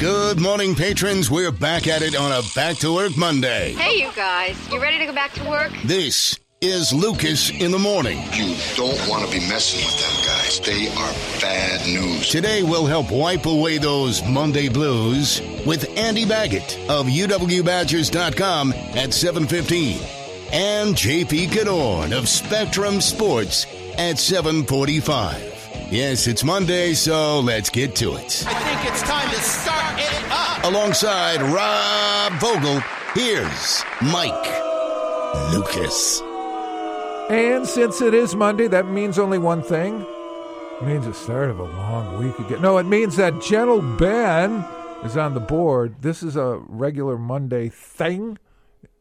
Good morning, patrons. We're back at it on a back to work Monday. Hey, you guys. You ready to go back to work? This is Lucas in the morning. You don't want to be messing with them guys. They are bad news. Today, we'll help wipe away those Monday blues with Andy Baggett of UWBadgers.com at 715 and JP Cadorn of Spectrum Sports at 745. Yes, it's Monday, so let's get to it. I think it's time to start it up. Alongside Rob Vogel, here's Mike Lucas. And since it is Monday, that means only one thing. It means the start of a long week again. No, it means that Gentle Ben is on the board. This is a regular Monday thing.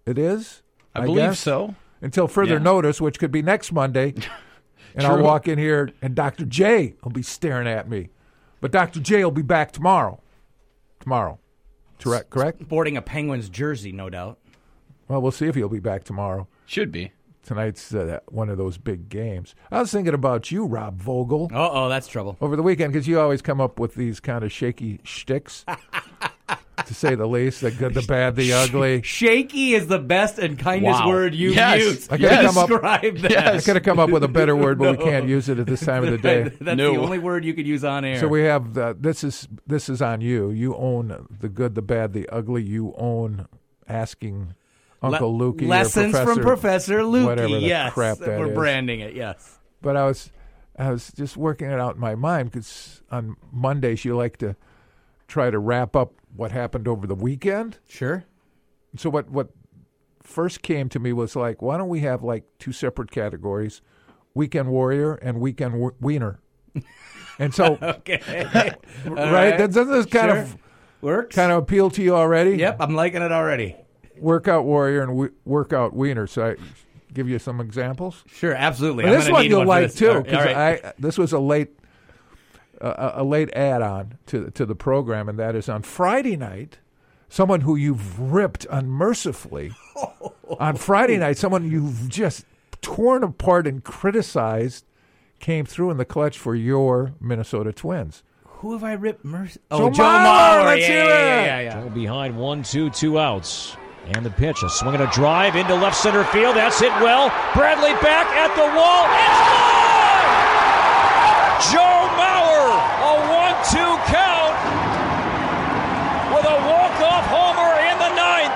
It is. I believe guess, so. Until further Yeah. notice, which could be next Monday. And I'll walk in here and Dr. J will be staring at me. But Dr. J will be back tomorrow. Tomorrow. Correct, correct? Boarding a Penguins jersey, no doubt. Well, we'll see if he'll be back tomorrow. Should be. Tonight's uh, one of those big games. I was thinking about you, Rob Vogel. Uh oh, that's trouble. over the weekend because you always come up with these kind of shaky shticks, to say the least. The good, the bad, the ugly. Shaky is the best and kindest Wow. word you've Yes. used I to gotta come up- describe that. I could have come up with a better word, but we can't use it at this time of the day. That's No. the only word you could use on air. So we have the, this is this is on you. You own the good, the bad, the ugly. You own asking Le- Uncle Lukey or lessons Professor, from Professor Lukey. whatever the yes, crap that we're is. branding it. Yes. But I was I was just working it out in my mind because on Mondays you like to try to wrap up what happened over the weekend. Sure. so what what first came to me was like why don't we have like two separate categories weekend warrior and weekend w- wiener and so Okay. right? that doesn't this kind Sure. of Works. kind of appeal to you already Yep, I'm liking it already. workout warrior and w- workout wiener so i give you some examples Sure, absolutely. this one you'll one like this. too because right. i this was a late uh, a late add-on to to the program and that is on friday night someone who you've ripped unmercifully on Friday night, someone you've just torn apart and criticized came through in the clutch for your Minnesota Twins. Who have I ripped? Mercy? Oh, Joe Mauer, Mauer. let's yeah, hear yeah, it. yeah, yeah, yeah. Behind one, two, two outs. And the pitch, a swing and a drive into left center field. That's hit well. Bradley back at the wall. It's gone! Joe Mauer, a one-two count with a walk-off homer in the ninth.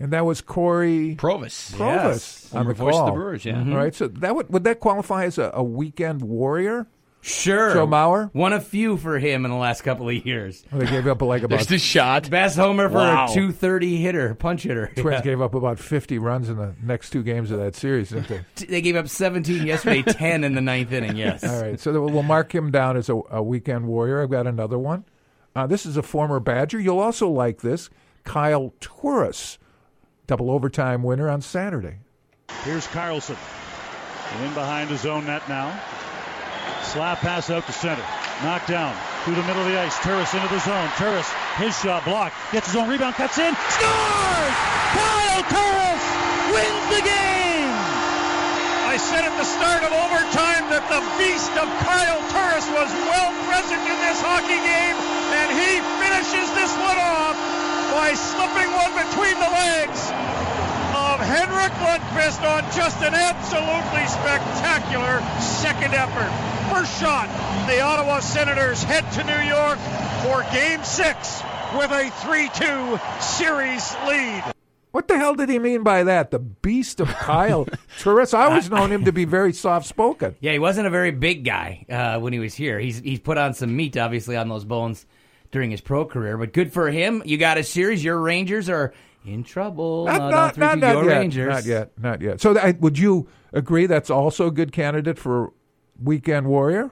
And that was Cory Provus. Provus on the voice call. of the Brewers, yeah. All right, so that would would that qualify as a, a weekend warrior? Sure. Joe Mauer? One of few for him in the last couple of years. They gave up like about There's the shot. Best homer for Wow. a 230 hitter, punch hitter. Twins Yeah. gave up about fifty runs in the next two games of that series, didn't they? They gave up 17 yesterday, 10 in the ninth inning. Yes. All right, so we'll mark him down as a, a weekend warrior. I've got another one. Uh, this is a former Badger. You'll also like this, Kyle Turris, double overtime winner on Saturday. Here's Carlson. In behind his own net now. Slap pass out to center. Knocked down through the middle of the ice. Turris into the zone. Turris, his shot blocked. Gets his own rebound. Cuts in. Scores! Kyle Turris wins the game! I said at the start of overtime that the beast of Kyle Turris was well present in this hockey game, and he finishes this one off by slipping one between the legs of Henrik Lundqvist on just an absolutely spectacular second effort. First shot, the Ottawa Senators head to New York for Game 6 with a 3-2 series lead. What the hell did he mean by that? The beast of Kyle Turris? I always known him to be very soft spoken. Yeah, he wasn't a very big guy uh, when he was here. He's he's put on some meat, obviously, on those bones during his pro career. But good for him. You got a series. Your Rangers are in trouble. Not, No, not, not, not your yet. Rangers. Not yet. Not yet. So, I, would you agree that's also a good candidate for weekend warrior?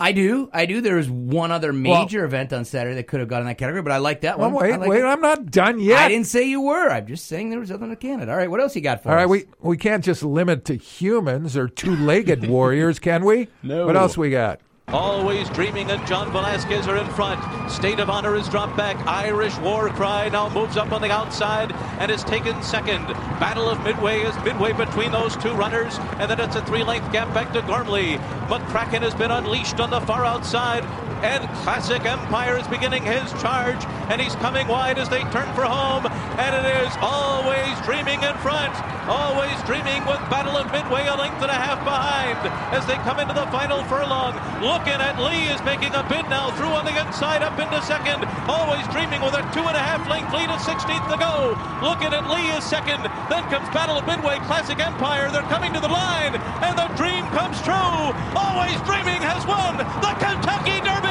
I do. I do. There was one other major event on Saturday that could have got in that category, but I like that Well, one. wait, like wait. it. I'm not done yet. I didn't say you were. I'm just saying there was other candidate. All right, what else you got for All right, us? we we can't just limit to humans or two-legged warriors, can we? No. What else we got? Always dreaming, and John Velazquez are in front. State of Honor is dropped back. Irish War Cry now moves up on the outside and is taken second. Battle of Midway is midway between those two runners, and then it's a three-length gap back to Gormley. McCraken has been unleashed on the far outside, and Classic Empire is beginning his charge, and he's coming wide as they turn for home, and it is always dreaming in front. Always dreaming with Battle of Midway a length and a half behind as they come into the final furlong. Lookin at Lee is making a bid now through on the inside up into second. Always dreaming with a two and a half length lead at 16th to go. Lookin at Lee is second. Then comes Battle of Midway Classic Empire. They're coming to the line and the dream comes true. Always dreaming has won the Kentucky Derby.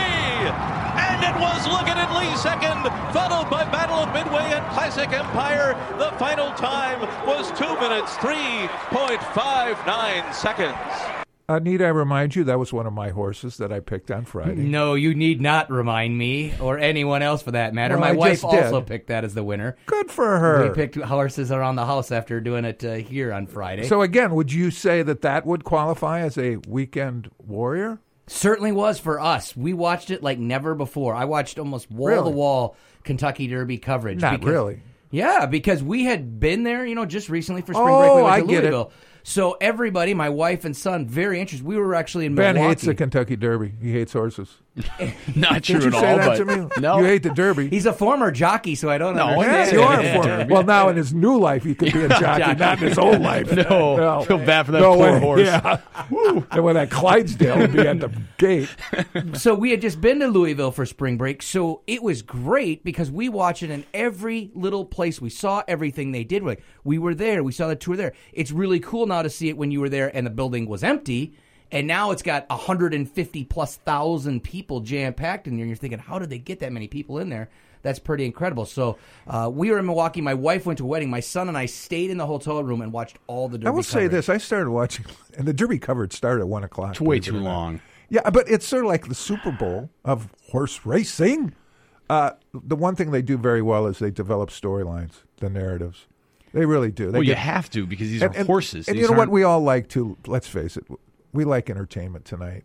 And it was lookin at Lee second, followed by Battle of Midway and Classic Empire. The final time was two minutes, 3.59 seconds. Uh, need I remind you that was one of my horses that I picked on Friday? No, you need not remind me or anyone else for that matter. Well, My I wife also picked that as the winner. Good for her. We picked horses around the house after doing it uh, here on Friday. So again, would you say that that would qualify as a weekend warrior? Certainly was for us. We watched it like never before. I watched almost wall to wall Kentucky Derby coverage. Not because- really. Yeah, because we had been there, you know, just recently for spring Oh, break. We oh, went I to. Louisville. So everybody, my wife and son, very interested. We were actually in Ben Milwaukee. hates the Kentucky Derby. He hates horses. Not Did you say that to me? No. You hate the Derby. He's a former jockey, so I don't No, Yeah, understand. you are a former- Well, now in his new life, he could be a jockey, Jockey. not in his old life. No, feel bad for that no poor way. horse. Yeah. and when that Clydesdale would be at the gate. so we had just been to Louisville for spring break, so it was great because we watched it in every little place. We saw everything they did. Like we were there, we saw the tour there. It's really cool now to see it when you were there and the building was empty, and now it's got 150 plus thousand people jam packed in there. And you're thinking, how did they get that many people in there? That's pretty incredible. So uh, we were in Milwaukee. My wife went to a wedding. My son and I stayed in the hotel room and watched all the. Derby I will say this: I started watching, and the Derby coverage started at one o'clock. It's way too long. Yeah, but it's sort of like the Super Bowl of horse racing. Uh, the one thing they do very well is they develop storylines, the narratives. They really do. They Well, you have to because these and, are horses. And These you know what? aren't- We all like to. Let's face it. We like entertainment tonight.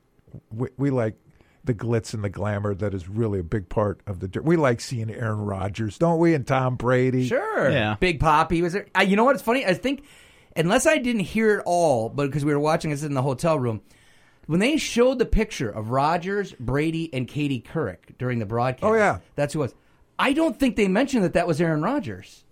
We, we like the glitz and the glamour that is really a big part of the. We like seeing Aaron Rodgers, don't we? And Tom Brady. Sure. Yeah. Big Papi was there. I, you know what? It's funny. I think, unless I didn't hear it all, but because we were watching this in the hotel room, when they showed the picture of Rodgers, Brady, and Katie Couric during the broadcast. Oh, yeah. That's who it was. I don't think they mentioned that that was Aaron Rodgers.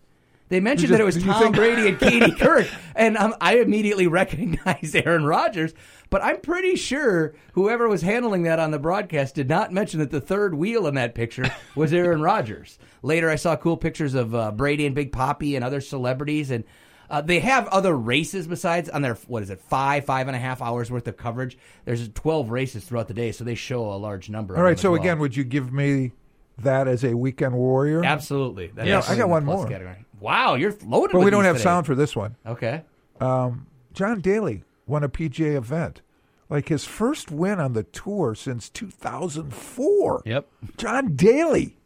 They mentioned just- that it was Tom think- Brady and Katie Couric, and um, I immediately recognized Aaron Rodgers. But I'm pretty sure whoever was handling that on the broadcast did not mention that the third wheel in that picture was Aaron Rodgers. Later, I saw cool pictures of uh, Brady and Big Papi and other celebrities, and uh, they have other races besides on their what is it five five and a half hours worth of coverage. There's 12 races throughout the day, so they show a large number. All right. So well. again, would you give me that as a weekend warrior? absolutely. That Yeah, is I got one more. Category. Wow, you're loaded. But with we don't these have today. sound for this one. Okay. Um, John Daly won a PGA event, like his first win on the tour since 2004. Yep. John Daly,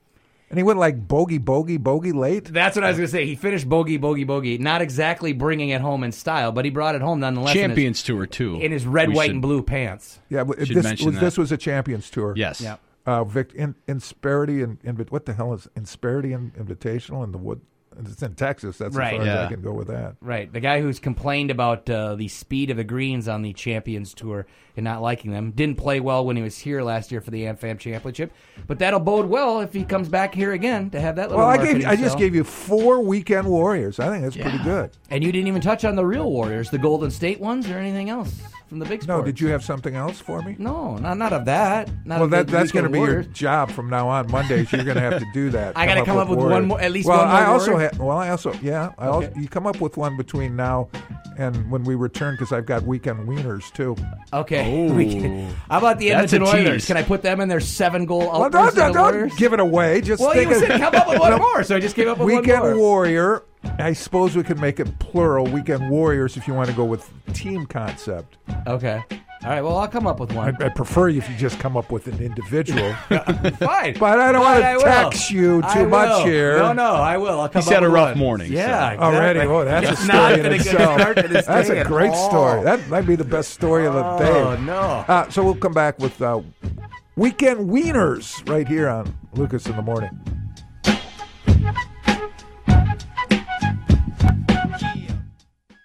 and he went like bogey, bogey, bogey late. That's what I was going to say. He finished bogey, bogey, bogey. Not exactly bringing it home in style, but he brought it home nonetheless. in his- Champions Tour too. in his red, We white, should- and blue pants. Yeah, but this was this was a Champions Tour. Yes. Yep. Uh, Vic, in, Insperity and Invi- what the hell is Insperity and Invitational in the wood? It's in Texas. That's Right. as far as I can go with that. Right. The guy who's complained about uh, the speed of the greens on the Champions Tour and not liking them. Didn't play well when he was here last year for the AmFam Championship, but that'll bode well if he comes back here again to have that little Well, I gave I just gave you four weekend warriors. I think that's pretty good. And you didn't even touch on the real Warriors, the Golden State ones, or anything else from the big No, did you have something else for me? No, not not of that. Not well, that that's going to be your job from now on. Mondays, you're going to have to do that. I gotta come up with one more- at least well, one more I also warrior? ha- well, I also yeah, I also, you come up with one between now and when we return, because I've got weekend wieners too. Okay. We can- how about the That's a Edmonton Oilers? Can I put them in their seven goal Well, don't, don't, Warriors? don't give it away. Just Well, think you of- said come up with one more, so I just came up with one more. Weekend more. Warrior. I suppose we could make it plural. Weekend Warriors, if you want to go with team concept. Okay. All right. Well, I'll come up with one. I'd, I'd prefer you if you just come up with an individual. Fine. But I don't Fine, want I to will. tax you too I much here. No, no, I will. I'll come He's up had a with rough one. morning, so- Yeah. Exactly. Already, oh, that's a It's story not in been a good itself. start to this That's day a at great all. story. That might be the best story of the day. Oh, no. Uh, so we'll come back with uh, weekend wieners right here on Lucas in the morning.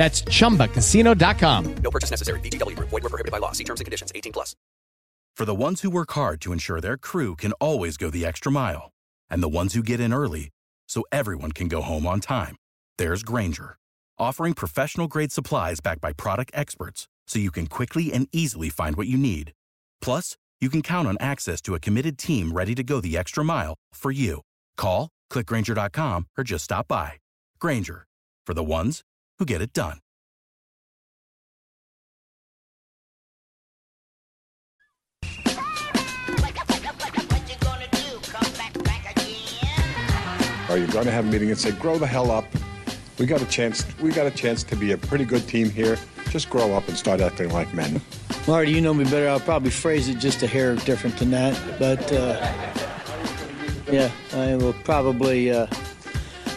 That's chumbacasino.com. No purchase necessary. VGW Group. Void were prohibited by law. See terms and conditions. 18 plus. For the ones who work hard to ensure their crew can always go the extra mile, and the ones who get in early so everyone can go home on time, there's Grainger, offering professional grade supplies backed by product experts so you can quickly and easily find what you need. Plus, you can count on access to a committed team ready to go the extra mile for you. Call, clickgrainger.com, or just stop by. Grainger, for the ones who get it done. Are you going to have a meeting and say, grow the hell up? We got a chance. We got a chance to be a pretty good team here. Just grow up and start acting like men. Marty, you know me better. I'll probably phrase it just a hair different than that. But uh, yeah, I will probably. Uh,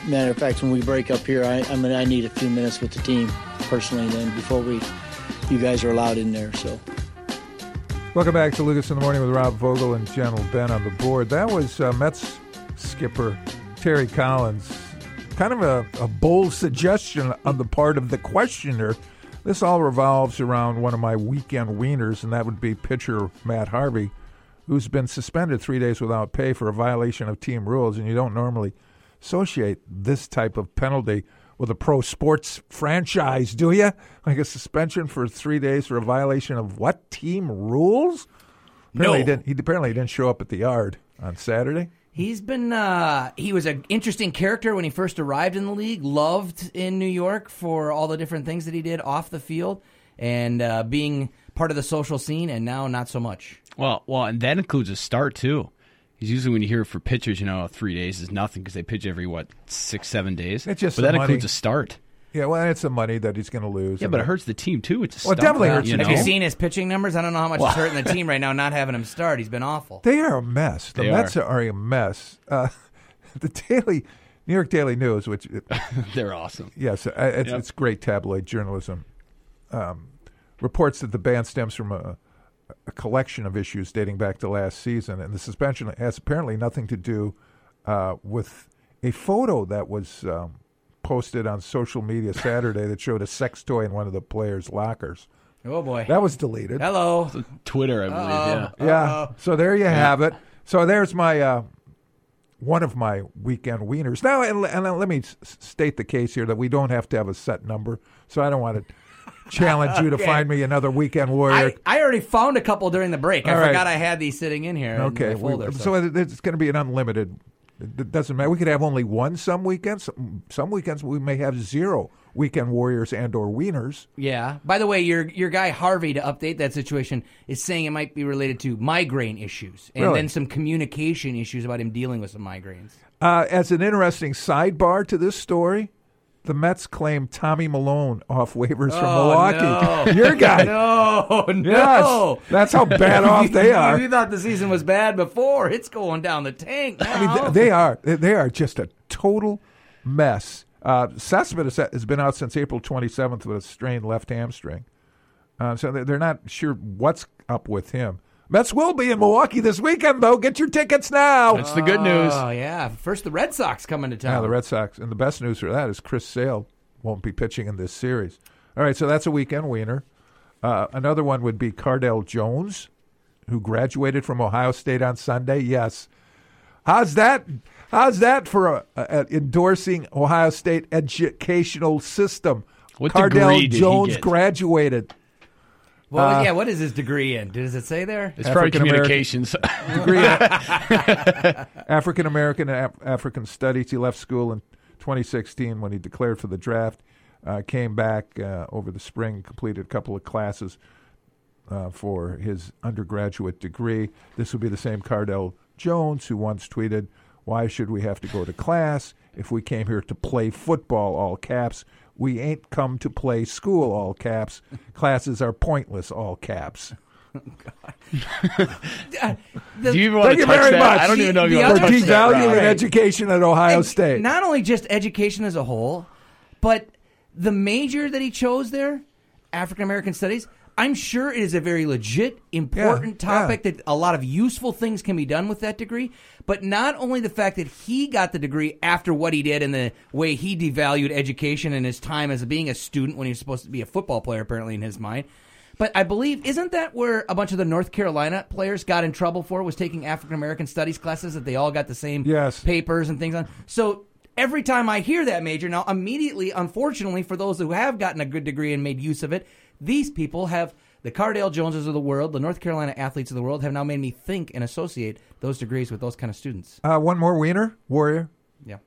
matter of fact, when we break up here, I, I mean, I need a few minutes with the team personally. Then before we, you guys are allowed in there. So Welcome back to Lucas in the Morning with Rob Vogel and Gentle Ben on the board. That was uh, Mets skipper Terry Collins. Kind of a, a bold suggestion on the part of the questioner. This all revolves around one of my weekend wieners, and that would be pitcher Matt Harvey, who's been suspended three days without pay for a violation of team rules. And you don't normally associate this type of penalty with a pro sports franchise, do you? Like a suspension for three days for a violation of what team rules? Apparently he No. didn't, he apparently didn't show up at the yard on Saturday. He's been uh, he was an interesting character when he first arrived in the league. Loved in New York for all the different things that he did off the field and uh, being part of the social scene. And now not so much. Well, well, and that includes a start too. Because usually when you hear for pitchers, you know, three days is nothing because they pitch every what six, seven days. It's just but that money. includes a start. Yeah, well, it's the money that he's going to lose. Yeah, but it hurts the team too. It's a Well, it stump, definitely hurts you the know? Have you seen his pitching numbers? I don't know how much Well- it's hurting the team right now, not having him start. He's been awful. They are a mess. The They Mets are. are. a mess. Uh, the Daily New York Daily News, which They're awesome. yes, uh, it's, Yep. it's great tabloid journalism, um, reports that the ban stems from a, a collection of issues dating back to last season, and the suspension has apparently nothing to do uh, with a photo that was um, posted on social media Saturday that showed a sex toy in one of the players' lockers. Oh boy, That was deleted. Hello. Twitter, I believe. Yeah. Yeah. So there you have it. So there's my uh, one of my weekend wieners. Now, and, and let me s- state the case here that we don't have to have a set number. So I don't want to challenge you to Okay. find me another weekend warrior. I, I already found a couple during the break. I All right. forgot I had these sitting in here. okay. In folder, we- so. so it's going to be an unlimited. It doesn't matter. We could have only one some weekends. Some, some weekends we may have zero weekend warriors and or wieners. Yeah. By the way, your your guy Harvey to update that situation is saying it might be related to migraine issues and Really? then some communication issues about him dealing with some migraines. Uh, as an interesting sidebar to this story, the Mets claim Tommy Milone off waivers from Oh, Milwaukee. no. Your guy. No, no. Yes, that's how bad off they are. You thought the season was bad before. It's going down the tank now. I mean, th- they are they are just a total mess. Uh, Sussman has, been out since April 27th with a strained left hamstring, uh, so they're not sure what's up with him. Mets will be in Milwaukee this weekend, though. Get your tickets now. That's the good news. Oh, yeah. First, the Red Sox coming to town. Yeah, the Red Sox. And the best news for that is Chris Sale won't be pitching in this series. All right, so that's a weekend wiener. Uh, another one would be Cardale Jones. who graduated from Ohio State on Sunday? Yes. How's that? How's that for a, a- endorsing Ohio State educational system? What Cardale degree did he Jones get? graduated. Well, Uh, yeah. What is his degree in? Does it say there? It's probably African-American- communications. degree African American and Af- African Studies. He left school in 2016 when he declared for the draft. Uh, came back uh, over the spring, completed a couple of classes uh, for his undergraduate degree. This would be the same Cardale Jones who once tweeted, "Why should we have to go to class if we came here to play football?" All caps. We ain't come to play school. All caps. Classes are pointless. All caps. Do you even want Thank to you touch very that? much. I don't even know if you The want to other touch For that. devaluing Rob. education at Ohio And State. Not only just education as a whole, but the major that he chose there, African American Studies. I'm sure it is a very legit, important Yeah, topic that a lot of useful things can be done with that degree. But not only the fact that he got the degree after what he did and the way he devalued education and his time as being a student when he was supposed to be a football player, apparently in his mind. But I believe isn't that where a bunch of the North Carolina players got in trouble for was taking African American studies classes that they all got the same Yes. papers and things on. So every time I hear that major now, immediately, unfortunately, for those who have gotten a good degree and made use of it, these people have the Cardale Joneses of the world, the North Carolina athletes of the world, have now made me think and associate those degrees with those kind of students. Uh, one more wiener warrior. Yeah.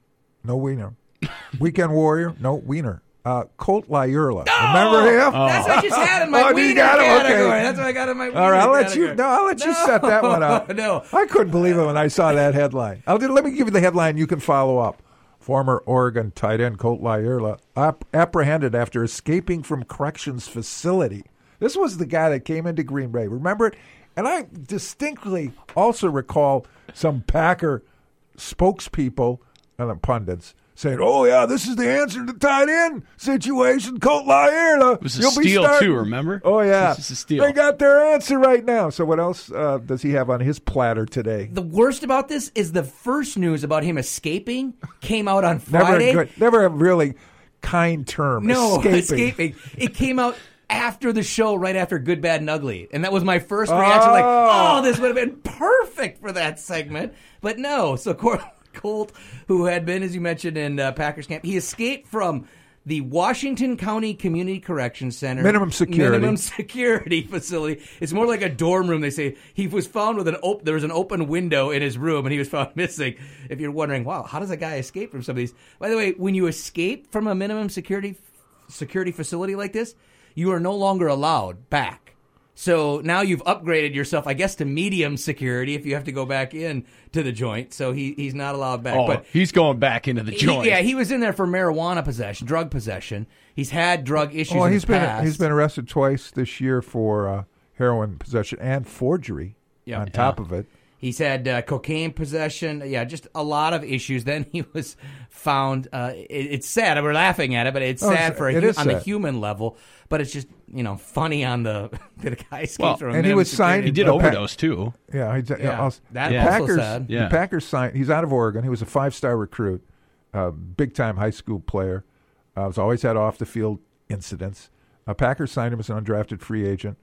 No wiener. Weekend warrior. No wiener. Uh, Colt Lyerla. Remember him? That's what I just had in my Oh, you wiener got him? category. Okay. That's what I got in my. All right, I'll let you. No, I'll let you set that one up. no. I couldn't believe it when I saw that headline. I'll do, let me give you the headline. You can follow up. Former Oregon tight end Colt Lyerla ap- apprehended after escaping from corrections facility. This was the guy that came into Green Bay. Remember it? And I distinctly also recall some Packer spokespeople and pundits saying, "Oh yeah, this is the answer to the tight end situation." Colt Lyerla. It was a You'll be steal, starting." too, remember? Oh yeah, This is a steal. They got their answer right now. So what else uh, does he have on his platter today? The worst about this is the first news about him escaping came out on Never Friday. a good, never a really kind term. No, escaping. escaping. It came out after the show, right after Good, Bad, and Ugly, and that was my first reaction. Like, Oh. oh, this would have been perfect for that segment, but no. So Cor- Colt, who had been, as you mentioned, in uh, Packers camp, he escaped from. The Washington County Community Correction Center, Minimum security. minimum security facility. It's more like a dorm room. They say he was found with an open. there was an open window in his room, and he was found missing. If you're wondering, wow, how does a guy escape from some of these? By the way, when you escape from a minimum security security facility like this, you are no longer allowed back. So now you've upgraded yourself, I guess, to medium security if you have to go back in to the joint. So he, he's not allowed back. Oh, but he's going back into the he- joint. yeah, he was in there for marijuana possession, drug possession. He's had drug issues. Well, in he's his been past. he's been arrested twice this year for uh, heroin possession and forgery. Yeah. on top of it. He's had uh, cocaine possession. Yeah, just a lot of issues. Then he was found. Uh, it, it's sad. We're laughing at it, but it's Oh, sad it's- for a, it hu- is on the human level. But it's just you know funny on the the guy escaped Well, from. and he minimum was signed. He did Pa- overdose too. Yeah, he, Yeah, also, that the also Packers. sad. The Yeah. Packers signed. He's out of Oregon. He was a five star recruit, uh, big time high school player. Uh, was always had off the field incidents. Uh, Packers signed him as an undrafted free agent,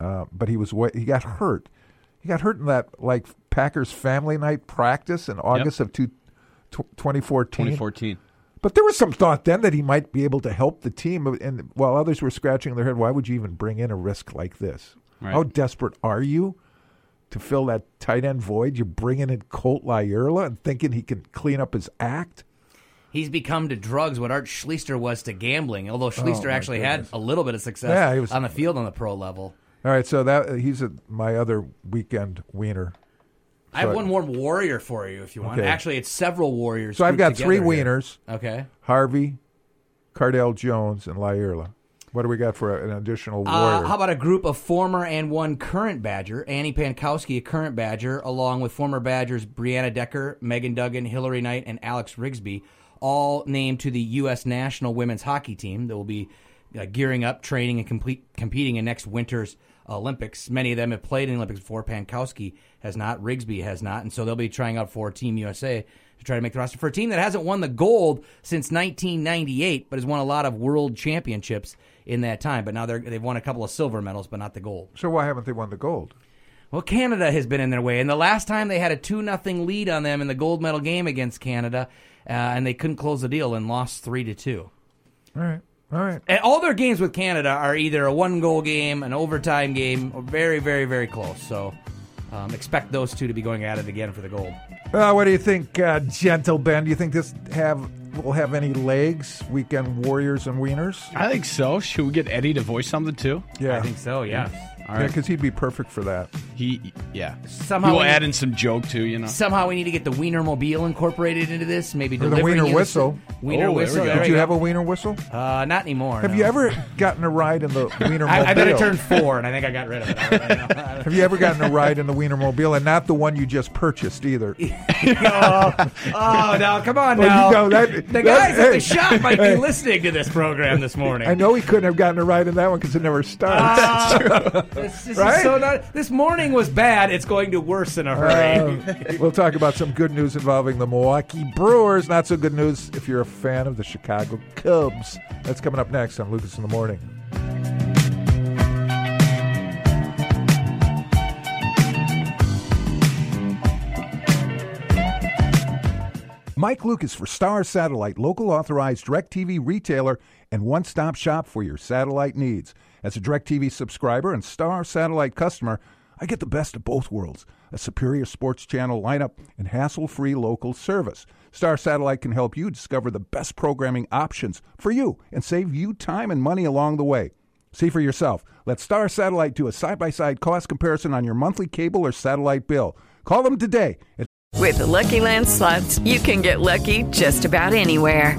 uh, but he was wa- he got hurt. He got hurt in that like Packers family night practice in August of two, tw- 2014. 2014. But there was some thought then that he might be able to help the team. And while others were scratching their head, why would you even bring in a risk like this? Right. How desperate are you to fill that tight end void? You're bringing in Colt Lyerla and thinking he can clean up his act? He's become to drugs what Art Schlichter was to gambling. Although oh Schlichter Oh, actually goodness. had a little bit of success Yeah, he was- on the field on the pro level. All right, so that he's a, my other weekend wiener. I have So- one more warrior for you if you want. Okay. Actually, it's several warriors. So I've got three together here. wieners. Okay. Harvey, Cardale Jones, and Lyerla. What do we got for an additional warrior? Uh, how about a group of former and one current Badger? Annie Pankowski, a current Badger, along with former Badgers Brianna Decker, Megan Duggan, Hilary Knight, and Alex Rigsby, all named to the U.S. national women's hockey team that will be uh, gearing up, training, and complete, competing in next winter's Olympics. Many of them have played in the Olympics before. Pankowski has not, Rigsby has not, and so they'll be trying out for Team USA to try to make the roster for a team that hasn't won the gold since 1998, but has won a lot of world championships in that time. But now they're, they've won a couple of silver medals, but not the gold. so why haven't they won the gold? Well, Canada has been in their way, and the last time they had a two nothing lead on them in the gold medal game against Canada, uh, and they couldn't close the deal and lost three to two. All right. All right. And all their games with Canada are either a one goal game, an overtime game, or very, very, very close. So um, expect those two to be going at it again for the gold. Uh, what do you think, uh, Gentle Ben? Do you think this have will have any legs? Weekend Warriors and Wieners? I think so. Should we get Eddie to voice something too? Yeah, I think so. Yeah. All Yeah, right. because he'd be perfect for that. He, yeah. Somehow He'll we add need- in some joke too. You know. Somehow we need to get the Wienermobile incorporated into this. Maybe Or the delivering Wiener you whistle. Wiener Oh, there we whistle. go. there Did we you go. have a Wiener whistle? Uh, not anymore. Have no. you ever gotten a ride in the Wiener I, I bet I Mobile? turned four, and I think I got rid of it. Have you ever gotten a ride in the Wiener Mobile and not the one you just purchased either? oh, oh, now come on Well, now. you know, that- the that- guys at hey, the shop might hey. be listening to this program this morning. I know he couldn't have gotten a ride in that one because it never starts. This, this Right? is so not, this morning was bad. It's going to worse in a hurry. Uh, we'll talk about some good news involving the Milwaukee Brewers. Not so good news if you're a fan of the Chicago Cubs. That's coming up next on Lucas in the Morning. Mike Lucas for Star Satellite, local authorized DirecTV retailer and one stop shop for your satellite needs. As a DirecTV subscriber and Star Satellite customer, I get the best of both worlds a superior sports channel lineup and hassle free local service. Star Satellite can help you discover the best programming options for you and save you time and money along the way. See for yourself. Let Star Satellite do a side by side cost comparison on your monthly cable or satellite bill. Call them today With the Lucky Land slots, you can get lucky just about anywhere.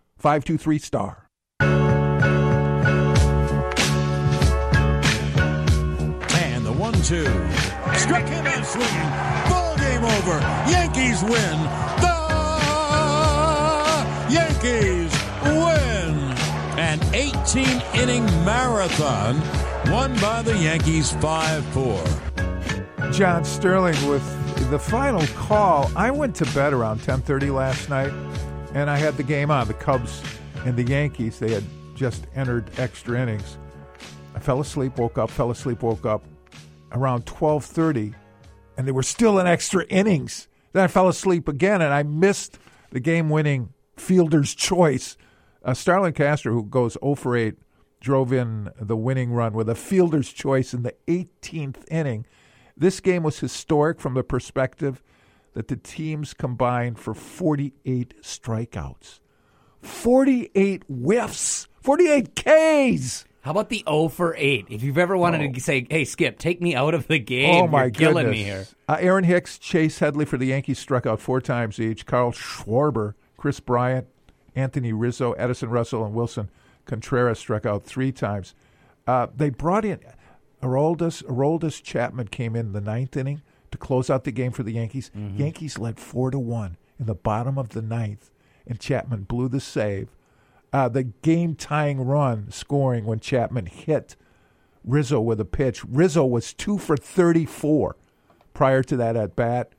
523 STAR. And the one two. Struck him out swinging. Ball game over. Yankees win. The Yankees win. An 18 inning marathon won by the Yankees 5 4. John Sterling with the final call. I went to bed around 10:30 last night, and I had the game on. The Cubs and the Yankees. They had just entered extra innings. I fell asleep, woke up, fell asleep, woke up around 12:30, and they were still in extra innings. Then I fell asleep again, and I missed the game-winning fielder's choice. Uh, Starlin Castro, who goes 0 for 8, drove in the winning run with a fielder's choice in the 18th inning. This game was historic from the perspective that the teams combined for 48 strikeouts, 48 whiffs, 48 Ks. How about the 0 for 8? If you've ever wanted to say, hey, Skip, take me out of the game, Oh my you're killing goodness! me here. Uh, Aaron Hicks, Chase Headley for the Yankees struck out four times each. Kyle Schwarber, Kris Bryant, Anthony Rizzo, Addison Russell, and Willson Contreras struck out three times. Uh, they brought in Aroldis. Aroldis Chapman came in the ninth inning to close out the game for the Yankees. Mm-hmm. Yankees led four to one in the bottom of the ninth, and Chapman blew the save. Uh, the game tying run scoring when Chapman hit Rizzo with a pitch. Rizzo was two for 34 prior to that at bat.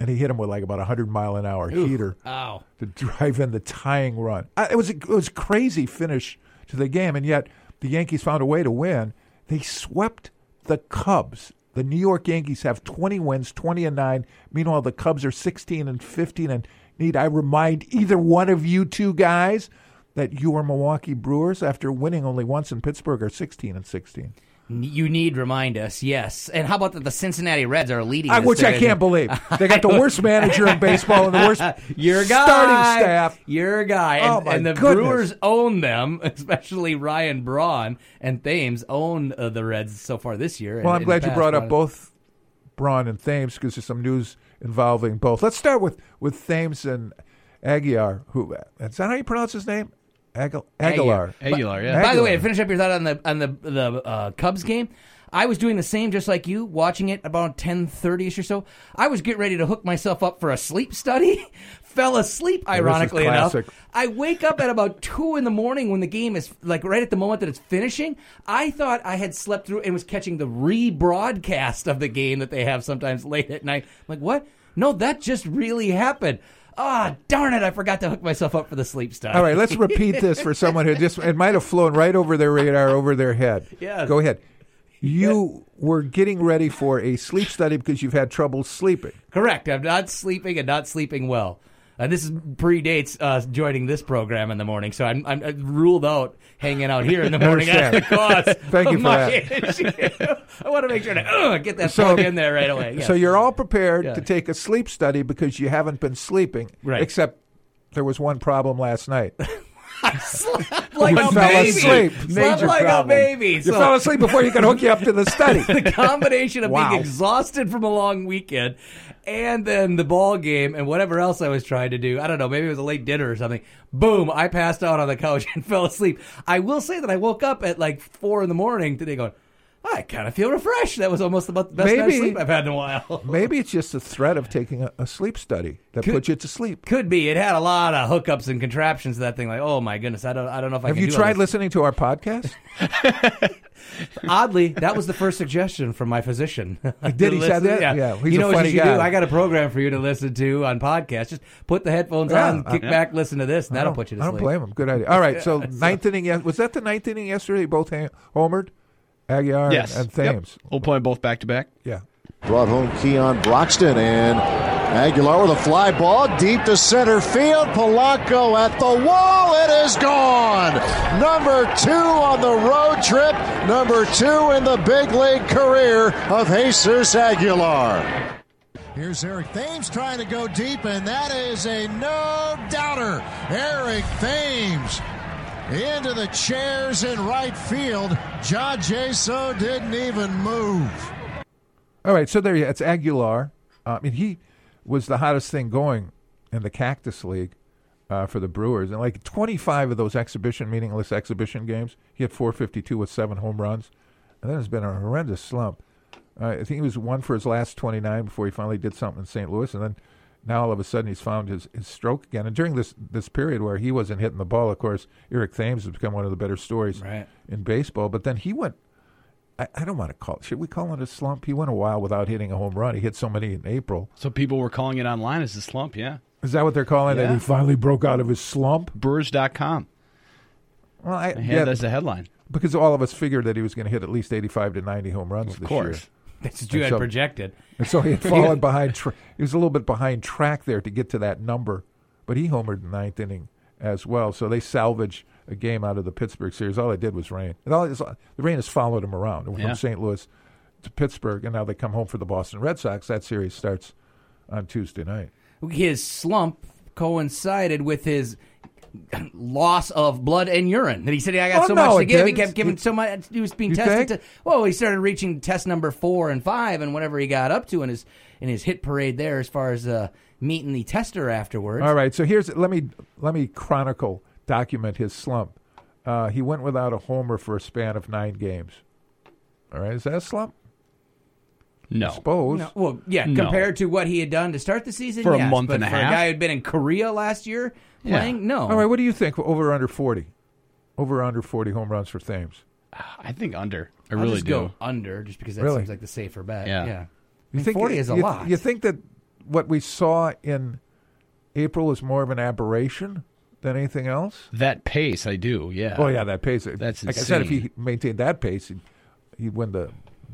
and he hit him with like about a hundred mile an hour Oof. heater Ow. to drive in the tying run. I, it was a, it was a crazy finish to the game, and yet the Yankees found a way to win. They swept the Cubs. The New York Yankees have 20 wins, 20 and 9. Meanwhile, the Cubs are 16 and 15. And need I remind either one of you two guys that your Milwaukee Brewers, after winning only once in Pittsburgh, are 16 and 16. You need remind us, yes. And how about that the Cincinnati Reds are leading, I, which I can't believe. They got the worst manager in baseball and the worst Your guy, starting staff. Your guy, and, Oh, my and the goodness. Brewers own them, especially Ryan Braun and Thames own uh, the Reds so far this year. Well, and I'm glad you brought up both Braun and Thames because there's some news involving both. Let's start with, with Thames and Aguilar. Who is that? How you pronounce his name? Agu- Aguilar. Aguilar, yeah. By the way, to finish up your thought on the on the the uh, Cubs game, I was doing the same, just like you, watching it about ten thirty ish or so. I was getting ready to hook myself up for a sleep study. Fell asleep, ironically enough. I wake up at about two in the morning when the game is like right at the moment that it's finishing. I thought I had slept through and was catching the rebroadcast of the game that they have sometimes late at night. I'm like, what? No, that just really happened. Ah, darn it! I forgot to hook myself up for the sleep study. All right, let's repeat this for someone who just it might have flown right over their radar, over their head. Yes. Go ahead. You were getting ready for a sleep study because you've had trouble sleeping. Correct. I'm not sleeping and not sleeping well. Uh, this is predates uh, joining this program in the morning, so I'm, I'm, I'm ruled out hanging out here in the morning at the cost. Thank you for that. I want to make sure to uh, get that plug in there right away. So you're all prepared Yeah. to take a sleep study because you haven't been sleeping. Right. Except there was one problem last night. like you a fell baby. asleep. Slept like a baby. You So- fell asleep before you could hook you up to the study. the combination of Wow. being exhausted from a long weekend and then the ball game and whatever else I was trying to do. I don't know, maybe it was a late dinner or something. Boom, I passed out on the couch and fell asleep. I will say that I woke up at like four in the morning today going, I kind of feel refreshed. That was almost about the best night's sleep I've had in a while. Maybe it's just the threat of taking a, a sleep study that Could- puts you to sleep. Could be. It had a lot of hookups and contraptions to that thing. Like, oh my goodness, I don't, I don't know if I Have you tried listening to our podcast? Oddly, that was the first suggestion from my physician. Did he say that? Yeah, he's you a know what you should guy. do? I got a program for you to listen to on podcast. Just put the headphones Yeah, on, kick I- back, listen to this, and that'll put you to I sleep. don't blame him. Good idea. All right, so Yeah, ninth inning. yes- Was that the ninth inning yesterday? Both ha- homered, Aguilar Yes. and Yep. Thames. We'll play them both back to back. Yeah. Brought home Keon Broxton and Aguilar with a fly ball deep to center field. Polanco at the wall. It is gone. Number two on the road trip. Number two in the big league career of Jesus Aguilar. Here's Eric Thames trying to go deep, and that is a no doubter. Eric Thames into the chairs in right field. John Jaso didn't even move. All right, so there you. It's Aguilar. Uh, I mean, he was the hottest thing going in the Cactus League uh, for the Brewers, and like 25 of those exhibition, meaningless exhibition games, he had 452 with seven home runs, and then it's been a horrendous slump. Uh, I think he was one for his last 29 before he finally did something in St. Louis, and then now all of a sudden he's found his, his stroke again. And during this this period where he wasn't hitting the ball, of course, Eric Thames has become one of the better stories Right. in baseball. But then he went I, I don't want to call it. Should we call it a slump? He went a while without hitting a home run. He hit so many in April. So people were calling it online as a slump, yeah. Is that what they're calling it? Yeah. He finally broke out of his slump. Brewers.com. Well, I They had that as a headline. because all of us figured that he was going to hit at least eighty-five to ninety home runs Of this course. year. That's what you had projected. And so he had fallen behind. Tra- he was a little bit behind track there to get to that number, but he homered in the ninth inning as well. So they salvage a game out of the Pittsburgh series. All it did was rain. And all it's- the rain has followed him around from Yeah. St. Louis to Pittsburgh, and now they come home for the Boston Red Sox. That series starts on Tuesday night. His slump coincided with his loss of blood and urine. And he said, "I got Oh, so no, much to give." He didn't. kept giving so much. He was being tested. think? To, well, he started reaching test number four and five, and whatever he got up to in his in his hit parade there, as far as uh, meeting the tester afterwards. All right, so here's let me let me chronicle document his slump. Uh, he went without a homer for a span of nine games. All right, is that a slump? No. I suppose. No, well, yeah, No. compared to what he had done to start the season, For a month but and a half? a guy who'd been in Korea last year Yeah. playing, no. All right, what do you think? Over or under forty? Over or under forty home runs for Thames? I think under. I I'll really just do. go under, just because that Really? seems like the safer bet. Yeah. Yeah, I You mean, think forty is a you, lot. You think that what we saw in April is more of an aberration than anything else? That pace, I do. Yeah. Oh yeah, that pace. That's like I said. If he maintained that pace, he'd, he'd win the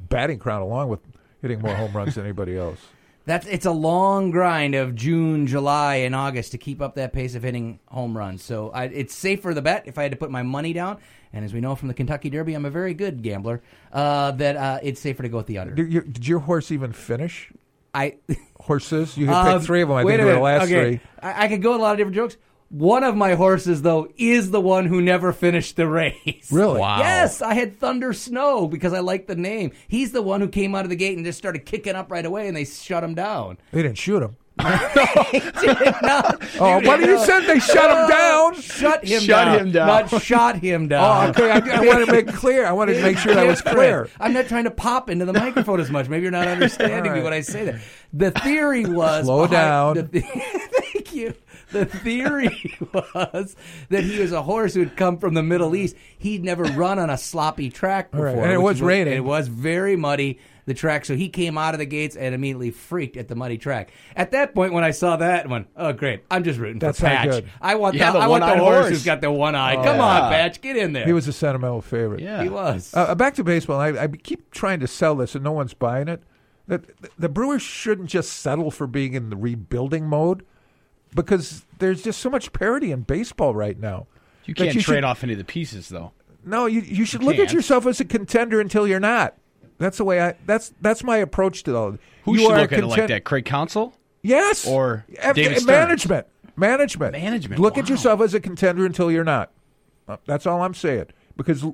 batting crown along with hitting more home runs than anybody else. That's it's a long grind of June, July, and August to keep up that pace of hitting home runs. So I, it's safer the bet if I had to put my money down. And as we know from the Kentucky Derby, I'm a very good gambler. Uh, that uh, it's safer to go with the under. Did, your, did your horse even finish? I horses. You could Um, pick three of them. I think they were the last okay. three. I, I could go with a lot of different jokes. One of my horses, though, is the one who never finished the race. Really? Wow. Yes, I had Thunder Snow because I like the name. He's the one who came out of the gate and just started kicking up right away, and they shut him down. They didn't shoot him. Not- Oh, what you said? They shut him oh, down. Shut him Shut down. him down. Not shot him oh, down. Oh, okay. I, I wanted to make clear. I wanted to make sure that was clear. I'm not trying to pop into the microphone as much. Maybe you're not understanding All me when I say that. The theory was Slow down. the- thank you. The theory was that he was a horse who had come from the Middle East. He'd never run on a sloppy track before. right, and it which was raining. It was very muddy. The track, so he came out of the gates and immediately freaked at the muddy track. At that point, when I saw that, I went, "Oh, great! I'm just rooting That's for not Patch. I want Yeah, the, the I want the horse, horse. who's got the one eye. Oh, Come on, yeah. Patch, get in there." He was a sentimental favorite. Yeah. He was. Uh, back to baseball. I, I keep trying to sell this, and no one's buying it. That the Brewers shouldn't just settle for being in the rebuilding mode, because there's just so much parity in baseball right now. You can't you trade should- off any of the pieces, though. No, you you should You look at can't. yourself as a contender until you're not. That's the way I. That's that's my approach to all. Who you should are a look at it like that? Craig Counsell? Yes. Or F- David Stearns? management. Management. Management, Look at yourself as a contender until you're not. Uh, That's all I'm saying. Because,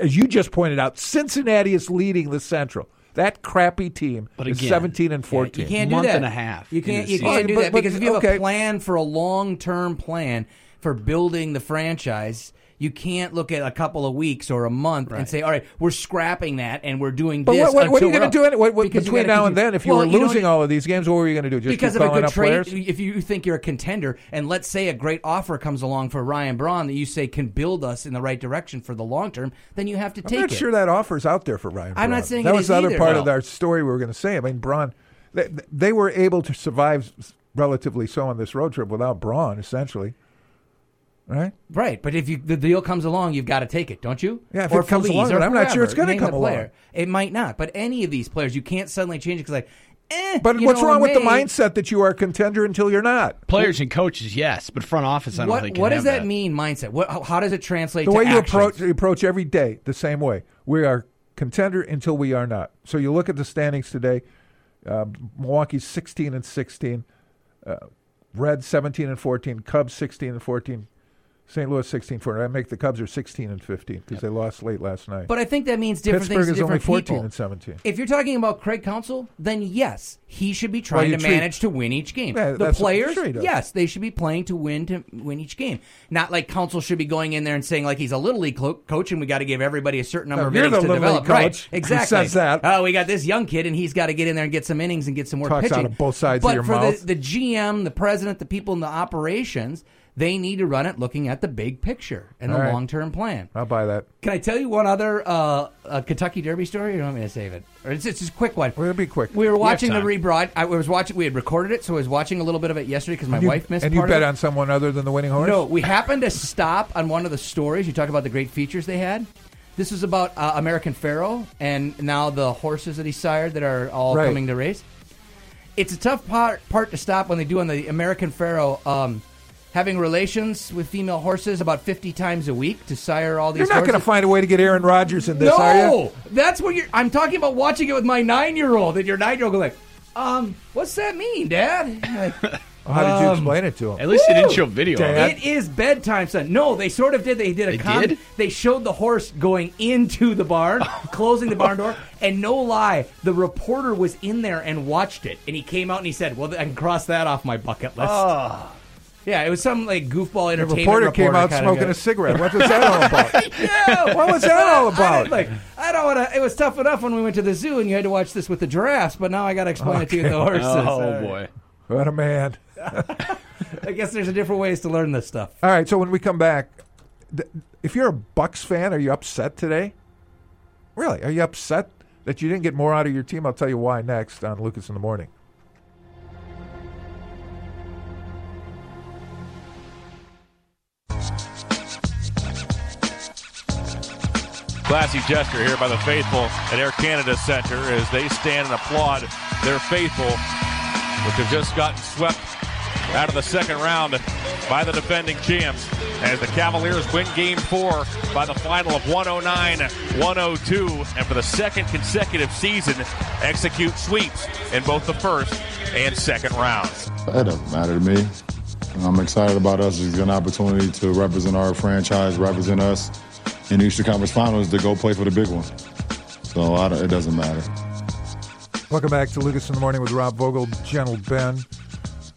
as you just pointed out, Cincinnati is leading the Central. That crappy team But is again, 17 and 14. You can't Month do that. and a half You can't. You can't do But- that but- because if you have okay. a plan for a long-term plan for building the franchise, you can't look at a couple of weeks or a month and say, "All right, we're scrapping that and we're doing But this." what, what, what are you going to do in, what, between now and then? If you Well, were don't- losing all of these games, what were you going to do? Just because keep of a good up trade, players? if you think you're a contender, and let's say a great offer comes along for Ryan Braun that you say can build us in the right direction for the long term, then you have to I'm take not it. sure that offer's out there for Ryan. I'm not saying that was the other either. part of our story we were going to say. I mean, Braun, they, they were able to survive relatively so on this road trip without Braun, essentially. Right? Right, but if you, the deal comes along, you've got to take it, don't you? Yeah, if or it comes Feliz, along, or but I'm not sure it's gonna Name come the player. along. It might not, but any of these players, you can't suddenly change it because, like, eh. But what's know, wrong with the mindset that you are a contender until you're not? Players and coaches, yes, but front office, I don't What, think. What does have that, mean, mindset? What, how, how does it translate The to way you approach you approach every day the same way. We are contender until we are not. So you look at the standings today. Uh, Milwaukee's 16 and 16, uh, Reds 17 and 14, Cubs 16 and 14, St. Louis 16 and 14. I make the Cubs are 16 and 15 because they lost late last night. But I think that means different Pittsburgh things is to only 14 people. and 17. If you're talking about Craig Counsell, then yes, he should be trying you to treat- manage to win each game. Yeah, the players, yes, they should be playing to win to win each game. Not like Counsell should be going in there and saying like he's a little league clo- coach and we got to give everybody a certain number No, of you're innings the to develop. right? coach who Exactly. says that. Oh, we got this young kid and he's got to get in there and get some innings and get some more Talks pitching. out of both sides of but your for mouth. The, the GM, the president, the people in the operations, they need to run it looking at the big picture and All the right. long term plan. I'll buy that. Can I tell you one other uh, uh, Kentucky Derby story? Or do you want me to save it? Or it's, it's just a quick one. Well, it'll be quick. We were watching the time. rebroad. I was watching. We had recorded it, so I was watching a little bit of it yesterday because my you, wife missed. It. And you bet on someone other than the winning horse? No, we happened to stop on one of the stories. You talk about the great features they had. This was about uh, American Pharoah and now the horses that he sired that are all Right. coming to race. It's a tough part part to stop when they do on the American Pharoah. Um, having relations with female horses about 50 times a week to sire all these You're not going to find a way to get Aaron Rodgers in this, no, are you? that's what you're. I'm talking about watching it with my nine year old, and your nine year old go like, um, what's that mean, Dad? Like, how did you um, explain it to him? At least you didn't show video. Dad. it. It is bedtime, son. No, they sort of did. They did a They com- did? They showed the horse going into the barn, closing the barn door, and no lie, the reporter was in there and watched it, and he came out and he said, "Well, I can cross that off my bucket list." Yeah, it was some like goofball The entertainment reporter came out kinda smoking guy. a cigarette. What was that all about? yeah, What was that all I about? didn't, like, I don't want to. It was tough enough when we went to the zoo and you had to watch this with the giraffes, but now I got to explain it to you with the horses. Oh All right. boy. What a man. I guess there's a different ways to learn this stuff. All right, so when we come back, th- if you're a Bucks fan, are you upset today? Really? Are you upset that you didn't get more out of your team? I'll tell you why next on Lucas in the Morning. Classy gesture here by the faithful at Air Canada Centre as they stand and applaud their faithful, which have just gotten swept out of the second round by the defending champs as the Cavaliers win game four by the final of 109 102. And for the second consecutive season, execute sweeps in both the first and second rounds. That doesn't matter to me. I'm excited about us. It's an opportunity to represent our franchise, represent us in the Eastern Conference Finals to go play for the big one. So it doesn't matter. Welcome back to Lucas in the Morning with Rob Vogel, Gentle Ben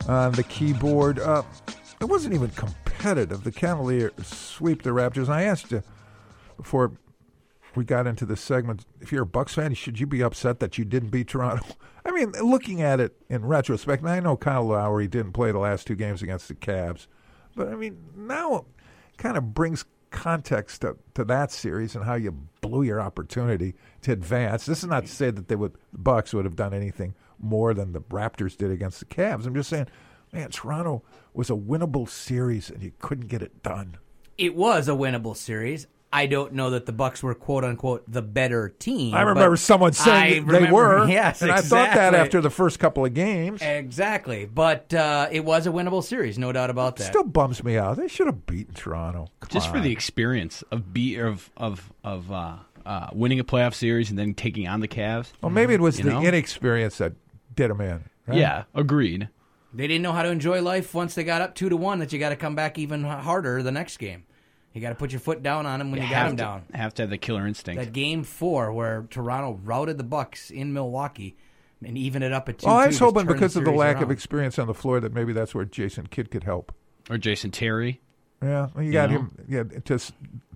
on the keyboard. Uh, it wasn't even competitive. The Cavaliers sweep the Raptors. I asked you before we got into this segment if you're a Bucks fan, should you be upset that you didn't beat Toronto? I mean, looking at it in retrospect, and I know Kyle Lowry didn't play the last two games against the Cavs, but I mean, now it kind of brings context to, to that series and how you blew your opportunity to advance. This is not to say that they would the Bucks would have done anything more than the Raptors did against the Cavs. I'm just saying, man, Toronto was a winnable series and you couldn't get it done. It was a winnable series. I don't know that the Bucks were quote unquote the better team. I remember someone saying I that they were. Yes, and I thought that after the first couple of games. Exactly, but uh, it was a winnable series, no doubt about that. Still bums me out. They should have beaten Toronto. Come Just for the experience of be of of of uh, uh, winning a playoff series and then taking on the Cavs. Well, maybe it was the know? inexperience that did him in. right? Yeah, agreed. They didn't know how to enjoy life once they got up two to one. That you got to come back even harder the next game. You got to put your foot down on him when you, got have them to, down. Have to have the killer instinct. That game four where Toronto routed the Bucks in Milwaukee and even it up at two. Well, I was hoping because of the lack of experience on the floor that maybe that's where Jason Kidd could help. or Jason Terry. Yeah, well, you You got know? him. Yeah, to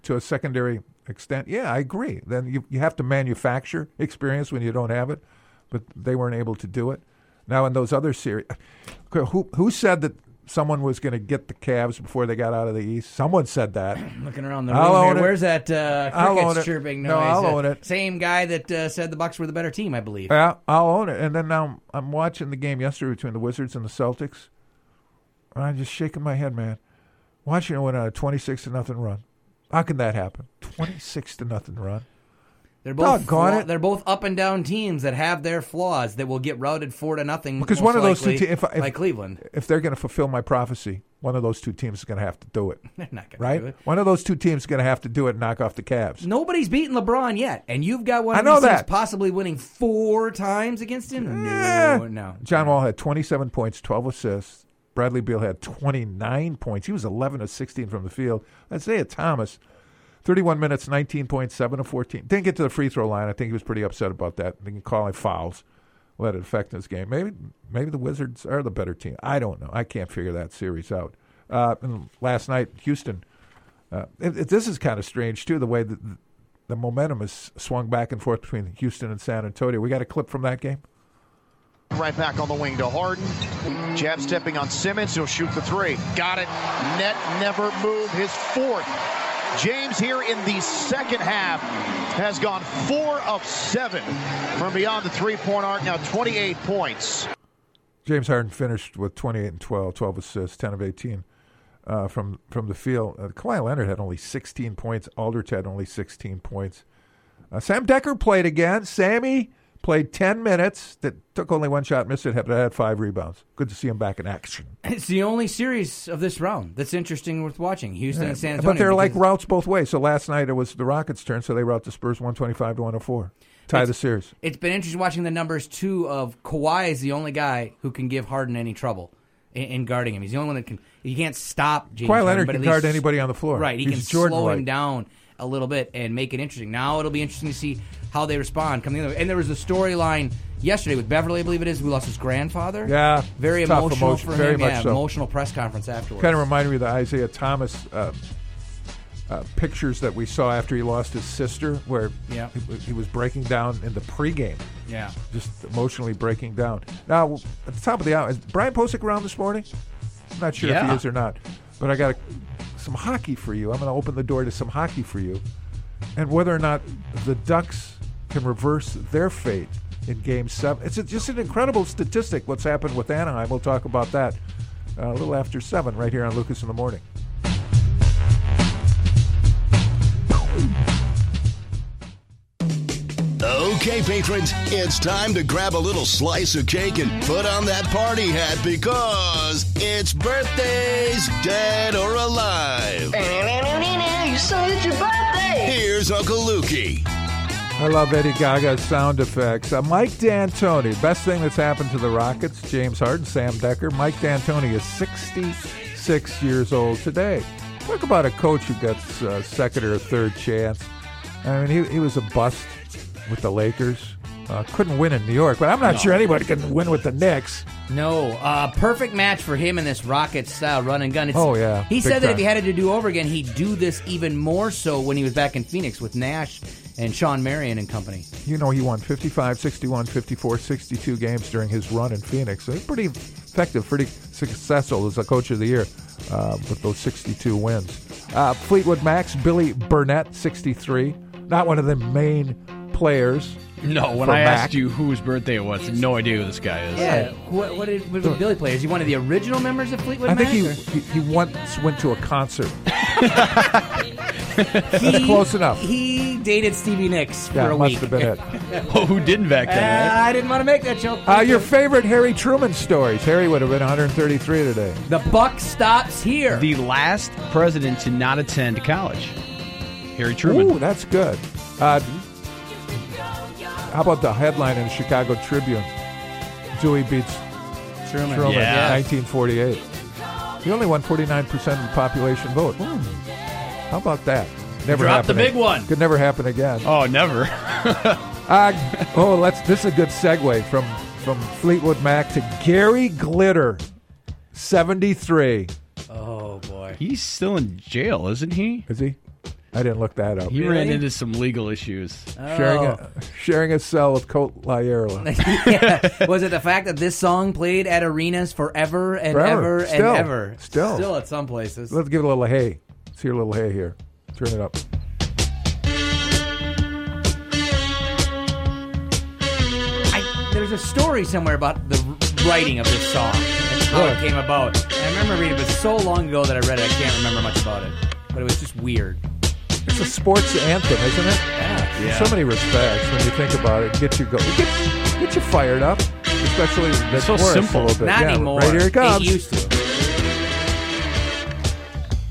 to a secondary extent. Yeah, I agree. Then you you have to manufacture experience when you don't have it, but they weren't able to do it. Now in those other series, who who said that someone was going to get the Cavs before they got out of the East? Someone said that. Looking around the I'll room here, where's that uh, crickets chirping noise? No, I'll Uh, own it. Same guy that uh, said the Bucks were the better team, I believe. Yeah, I'll own it. And then now I'm watching the game yesterday between the Wizards and the Celtics. And I'm just shaking my head, man. Watching it went on a 26 to nothing run. How can that happen? 26 to nothing run. They're both Doggone flaw- it. they're both up and down teams that have their flaws that will get routed four to nothing. Because most one of those two likely, teams, if, if, like Cleveland, if they're going to fulfill my prophecy, one of those two teams is going to have to do it. they're not going to Right? do it. One of those two teams is going to have to do it and knock off the Cavs. Nobody's beaten LeBron yet, and you've got one I of know these teams that. possibly winning four times against him. Eh. No, no. John Wall had 27 points, 12 assists. Bradley Beal had 29 points. He was 11 of 16 from the field. Isaiah Thomas, 31 minutes, 19 points, 7 of 14. Didn't get to the free throw line. I think he was pretty upset about that. I think call calling fouls let it affect this game. Maybe maybe the Wizards are the better team. I don't know. I can't figure that series out. Uh, and last night, Houston. Uh, it, it- this is kind of strange too. The way that the, momentum has swung back and forth between Houston and San Antonio. We got a clip from that game. Right back on the wing to Harden. Jab stepping on Simmons. He'll shoot the three. Got it. Net never move. His fourth. James here in the second half has gone four of seven from beyond the three point arc. Now 28 points. James Harden finished with 28 and 12, 12 assists, 10 of 18 uh, from from the field. Uh, Kawhi Leonard had only 16 points. Aldridge had only 16 points. Uh, Sam Dekker played again. Sammy played 10 minutes. That took only one shot, missed it, but had five rebounds. Good to see him back in action. It's the only series of this round that's interesting worth watching. Houston and San Antonio. but they're like routes both ways. So last night it was the Rockets' turn, so they route the Spurs 125 to 104. Tie the series. It's been interesting watching the numbers too. Of Kawhi is the only guy who can give Harden any trouble in, in guarding him. He's the only one that can. You can't stop James Kawhi Harden, Leonard but can guard anybody on the floor. Right, he He's can Jordan slow him down a little bit and make it interesting. Now it'll be interesting to see how they respond coming in. And there was a storyline yesterday with Beverley, I believe it is, who lost his grandfather. Yeah, very emotional emotion- for very him. yeah, so. emotional press conference afterwards. Kind of reminded me of the Isaiah Thomas uh, uh, pictures that we saw after he lost his sister, where Yeah. he, he was breaking down in the pregame. Yeah. Just emotionally breaking down. Now, at the top of the hour, is Brian Posick around this morning? I'm not sure if he is or not. But I got a, some hockey for you. I'm going to open the door to some hockey for you. And whether or not the Ducks can reverse their fate in Game 7. It's just an incredible statistic what's happened with Anaheim. We'll talk about that uh, a little after 7 right here on Lucas in the Morning. Okay, patrons, it's time to grab a little slice of cake and put on that party hat because it's birthdays, dead or alive. You said it's your birthday. Here's Uncle Lukey. I love Eddie Gaga's sound effects. Uh, Mike D'Antoni, best thing that's happened to the Rockets, James Harden, Sam Dekker. Mike D'Antoni is 66 years old today. Talk about a coach who gets uh, second or third chance. I mean, he, he was a bust with the Lakers. Uh, couldn't win in New York, but I'm not No. sure anybody can win with the Knicks. No, uh, perfect match for him in this Rocket style run and gun. It's, Oh, yeah. He Big said that if he had it to do over again, he'd do this even more so when he was back in Phoenix with Nash and Shawn Marion and company. You know, he won 55, 61, 54, 62 games during his run in Phoenix. So pretty effective, pretty successful as a coach of the year uh, with those 62 wins. Uh, Fleetwood Mac's, Billy Burnette, 63. Not one of the main players. No, when I Mac. asked you whose birthday it was, no idea who this guy is. Yeah, what, what did what did Billy play? Is he one of the original members of Fleetwood I think he, or- he he once went to a concert. He- close enough. He dated Stevie Nicks for Yeah, a must week. have been it. oh, who didn't back then? Uh, I didn't want to make that joke. Uh, your favorite Harry Truman stories. Harry would have been 133 today. The buck stops here. The last president to not attend college, Harry Truman. Ooh, that's good. Uh, how about the headline in the Chicago Tribune? Dewey beats Truman. Truman Yeah. 1948. He only won 49% of the population vote. How about that? Never Drop the happened big one. Could never happen again. Oh, never. Uh, oh, let's. This is a good segue from from Fleetwood Mac to Gary Glitter, 73. Oh boy. He's still in jail, isn't he? Is he? I didn't look that up. He ran into some legal issues. sharing Oh. a sharing a cell with Colt Lyerla. yeah. Was it the fact that this song played at arenas forever and Forever. ever Still. and ever? Still. Still at some places. Let's give it a little hay. Let's hear a little hay here. Turn it up. I, there's a story somewhere about the r- writing of this song and how it came about. And I remember reading it, but so long ago that I read it, I can't remember much about it. But it was just weird. It's a sports anthem, isn't it? Yeah. In so many respects, when you think about it, get you go, get, get you fired up, especially the So chorus simple. a little bit. Not yeah, anymore. Right here it comes. It used to.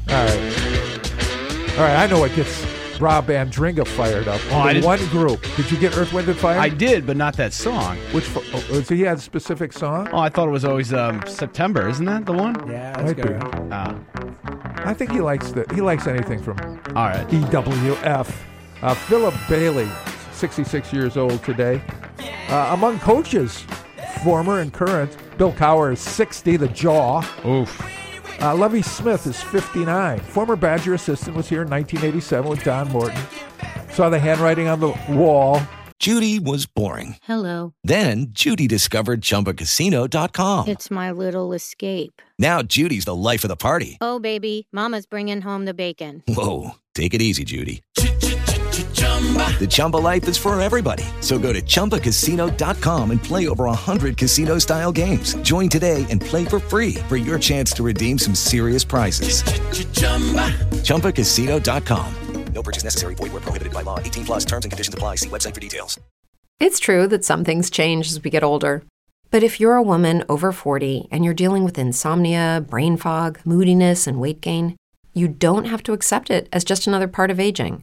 All right, all right. I know what gets Rob Andringa fired up. Oh, I Only didn't- one group. Did you get Earth, Wind, and Fire? I did, but not that song. Which fo- oh, so he had a specific song? Oh, I thought it was always um, September. Isn't that the one? Yeah, that's Might good. be. Ah, I think he likes the he likes anything from all right. EWF. Uh, Philip Bailey, 66 years old today. Uh, among coaches, former and current, Bill Cowher is 60, the jaw. Oof. Uh, Lovie Smith is 59. Former Badger assistant was here in 1987 with Don Morton. Saw the handwriting on the wall. Judy was boring. Hello. Then Judy discovered ChumbaCasino.com. It's my little escape. Now Judy's the life of the party. Oh, baby, Mama's bringing home the bacon. Whoa, take it easy, Judy. The Chumba life is for everybody. So go to ChumbaCasino.com and play over 100 casino-style games. Join today and play for free for your chance to redeem some serious prizes. ChumbaCasino.com. No purchase necessary. Void where prohibited by law. 18 plus terms and conditions apply. See website for details. It's true that some things change as we get older. But if you're a woman over 40 and you're dealing with insomnia, brain fog, moodiness, and weight gain, you don't have to accept it as just another part of aging.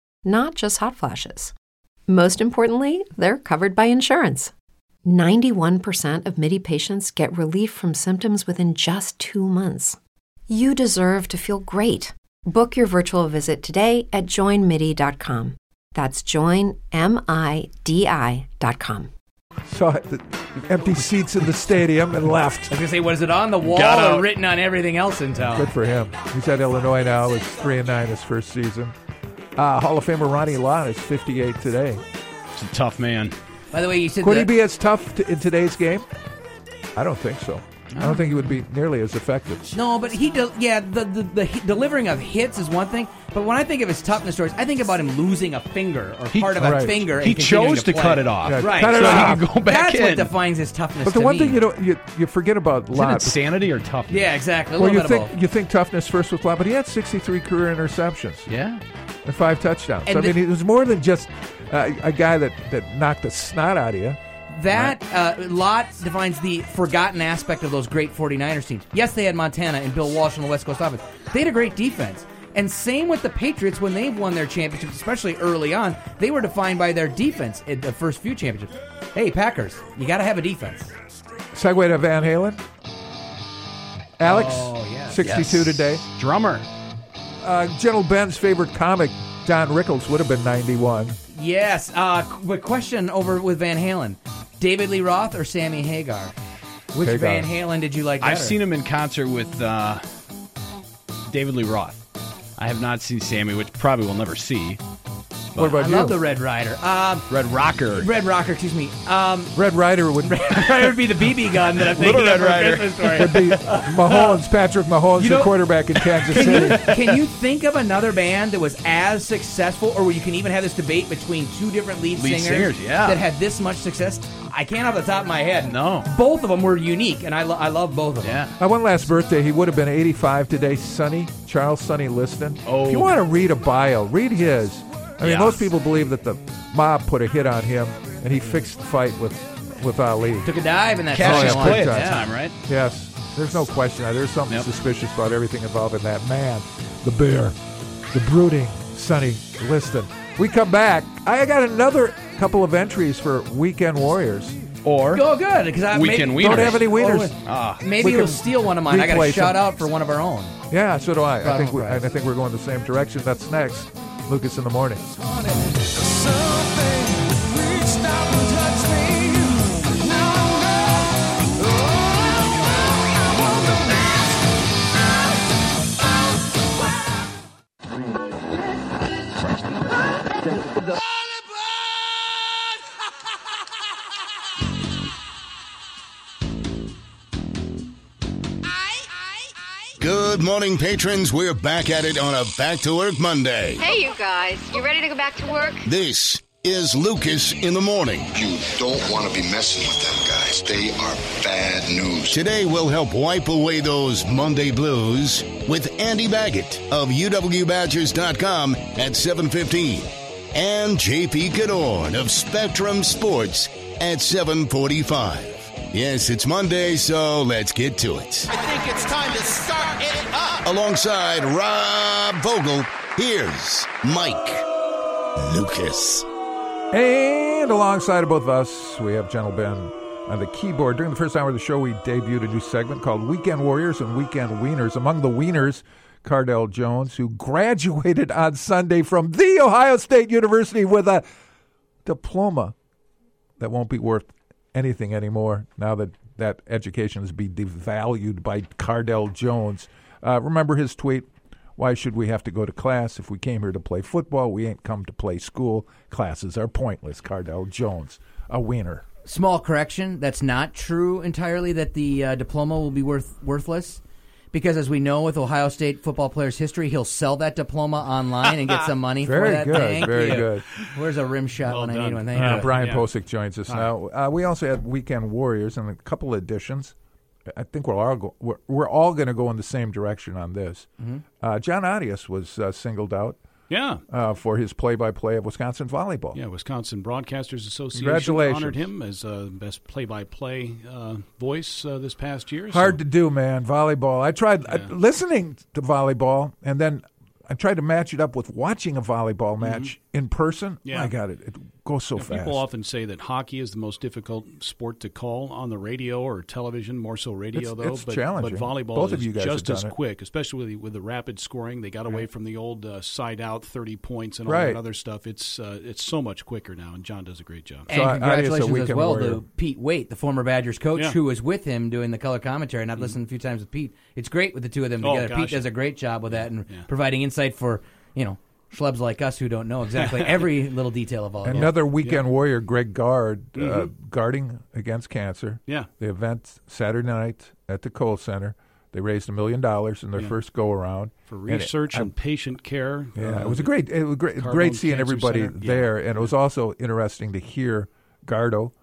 not just hot flashes. Most importantly, they're covered by insurance. 91% of MIDI patients get relief from symptoms within just two months. You deserve to feel great. Book your virtual visit today at joinmidi.com. That's joinmidi.com. Saw the empty seats in the stadium and left. I was gonna say, was it on the wall Got or out. written on everything else in town? Good for him. He's at Illinois now. It's three and nine his first season. Uh, Hall of Famer Ronnie Lott is 58 today. It's a tough man. By the way, you said Could he be as tough t- in today's game? I don't think so. I don't think he would be nearly as effective. No, but he, del yeah, the, the the hi- delivering of hits is one thing. But when I think of his toughness stories, I think about him losing a finger or part of a right. finger. He and continuing chose to play. cut it off. Yeah, right? cut it so off. he could go back That's what in. defines his toughness. But the to one me. thing you don't you, you forget about Is it Lott. insanity or toughness? Yeah, exactly. A Well, little you bit think both. you think toughness first with Lott, but he had 63 career interceptions Yeah. and five touchdowns. And So, I mean, he was more than just uh, a guy that, that knocked the snot out of you. That uh, Lott defines the forgotten aspect of those great 49ers teams. Yes, they had Montana and Bill Walsh on the West Coast offense. They had a great defense. And same with the Patriots when they've won their championships, especially early on, they were defined by their defense in the first few championships. Hey, Packers, you got to have a defense. Segue to Van Halen. Alex, Oh, yeah. 62 Yes. today. Drummer. Uh, Gentle Ben's favorite comic, Don Rickles, would have been 91. Yes. Uh, quick question over with Van Halen: David Lee Roth or Sammy Hagar? Which Hagar. Van Halen did you like better? I've seen him in concert with uh, David Lee Roth. I have not seen Sammy, which probably we'll never see. What about I you? love the Red Rider. Um, Red Rocker. Red Rocker, excuse me. Um, Red Ryder would, Red Ryder would be the BB gun that I'm thinking Little of Red for Rider. Christmas story. would be Mahomes, Patrick Mahomes, You the know- quarterback in Kansas Can City. you, can you think of another band that was as successful, or where you can even have this debate between two different lead, Lead singers, yeah. that had this much success? I can't off the top of my head. No. both of them were unique, and I, lo- I love both of them. Yeah. My one last birthday, he would have been 85 today. Sonny, Charles Sonny Liston. Oh. If you want to read a bio, read his. I mean, Yeah. most people believe that the mob put a hit on him and he fixed the fight with, with Ali. Took a dive in that Cassius yeah, Clay big at time. that time, right? Yes, there's no question. There's something Yep. suspicious about everything involving that man, the bear, the brooding Sonny Liston. We come back. I got another couple of entries for Weekend Warriors. Or Oh, good. Because I Weekend maybe, Wieners. Don't have any wieners. Or- Ah. maybe We he'll can steal one of mine. I got a shout some. out for one of our own. Yeah, so do I. I Brought think we, I think we're going the same direction. That's next. Lucas in the morning. Good morning, patrons. We're back at it on a Back to Work Monday. Hey, you guys, you ready to go back to work? This is Lucas in the morning. You don't want to be messing with them guys. They are bad news. Today we'll help wipe away those Monday blues with Andy Baggett of UWBadgers.com at 7:15 and JP Cadorn of Spectrum Sports at 7:45. Yes, it's Monday, so let's get to it. I think it's time to start it up. Alongside Rob Vogel, here's Mike Lucas. And alongside of both of us, we have Gentle Ben on the keyboard. During the first hour of the show, we debuted a new segment called Weekend Warriors and Weekend Wieners. Among the Wieners, Cardale Jones, who graduated on Sunday from The Ohio State University with a diploma that won't be worth anything anymore now that that education has been devalued by Cardale Jones. Uh, remember his tweet? Why should we have to go to class if we came here to play football? We ain't come to play school. Classes are pointless. Cardale Jones, a winner. Small correction. That's not true entirely. That the uh, diploma will be worth worthless, because as we know with Ohio State football players' history, he'll sell that diploma online and get some money for Very that. good, Thank very you. good. Where's a rim shot when I need one? Thank Uh, you. Brian Yeah. Posick joins us Hi. now. Uh, we also had Weekend Warriors and a couple of additions. I think we're all go- we're, we're all going to go in the same direction on this. Mhm. Uh, John Arias was uh, singled out. Yeah. Uh, for his play-by-play of Wisconsin volleyball. Yeah, Wisconsin Broadcasters Association Congratulations. honored him as uh, best play-by-play uh, voice uh, this past year. so- Hard to do, man. Volleyball. I tried uh, listening to volleyball, and then I tried to match it up with watching a volleyball match in person. Mm-hmm. Yeah. I got it, it goes so You know, fast. People often say that hockey is the most difficult sport to call on the radio or television, more so radio It's- though. it's but, challenging. but volleyball Both is of you guys just as it. quick, especially with, with the rapid scoring. They got away from the old uh, side out thirty points and all Right. that other stuff. It's uh, it's so much quicker now, and John does a great job. And congratulations as well warrior. to Pete Waite, the former Badgers coach, Yeah. who was with him doing the color commentary. And I've listened a few times with Pete. It's great with the two of them Oh, together. Pete does a great job with that and providing insight for you know schlubs like us who don't know exactly every little detail of volleyball. Another weekend warrior, Greg Gard, uh, guarding against cancer. Yeah. The event Saturday night at the Kohl Center. They raised a million dollars in their Yeah. first go around For research and, patient care. Yeah, uh, it was a great. It was great. Carbone Great seeing Cancer everybody Center. Yeah. there, and it was also interesting to hear Gardo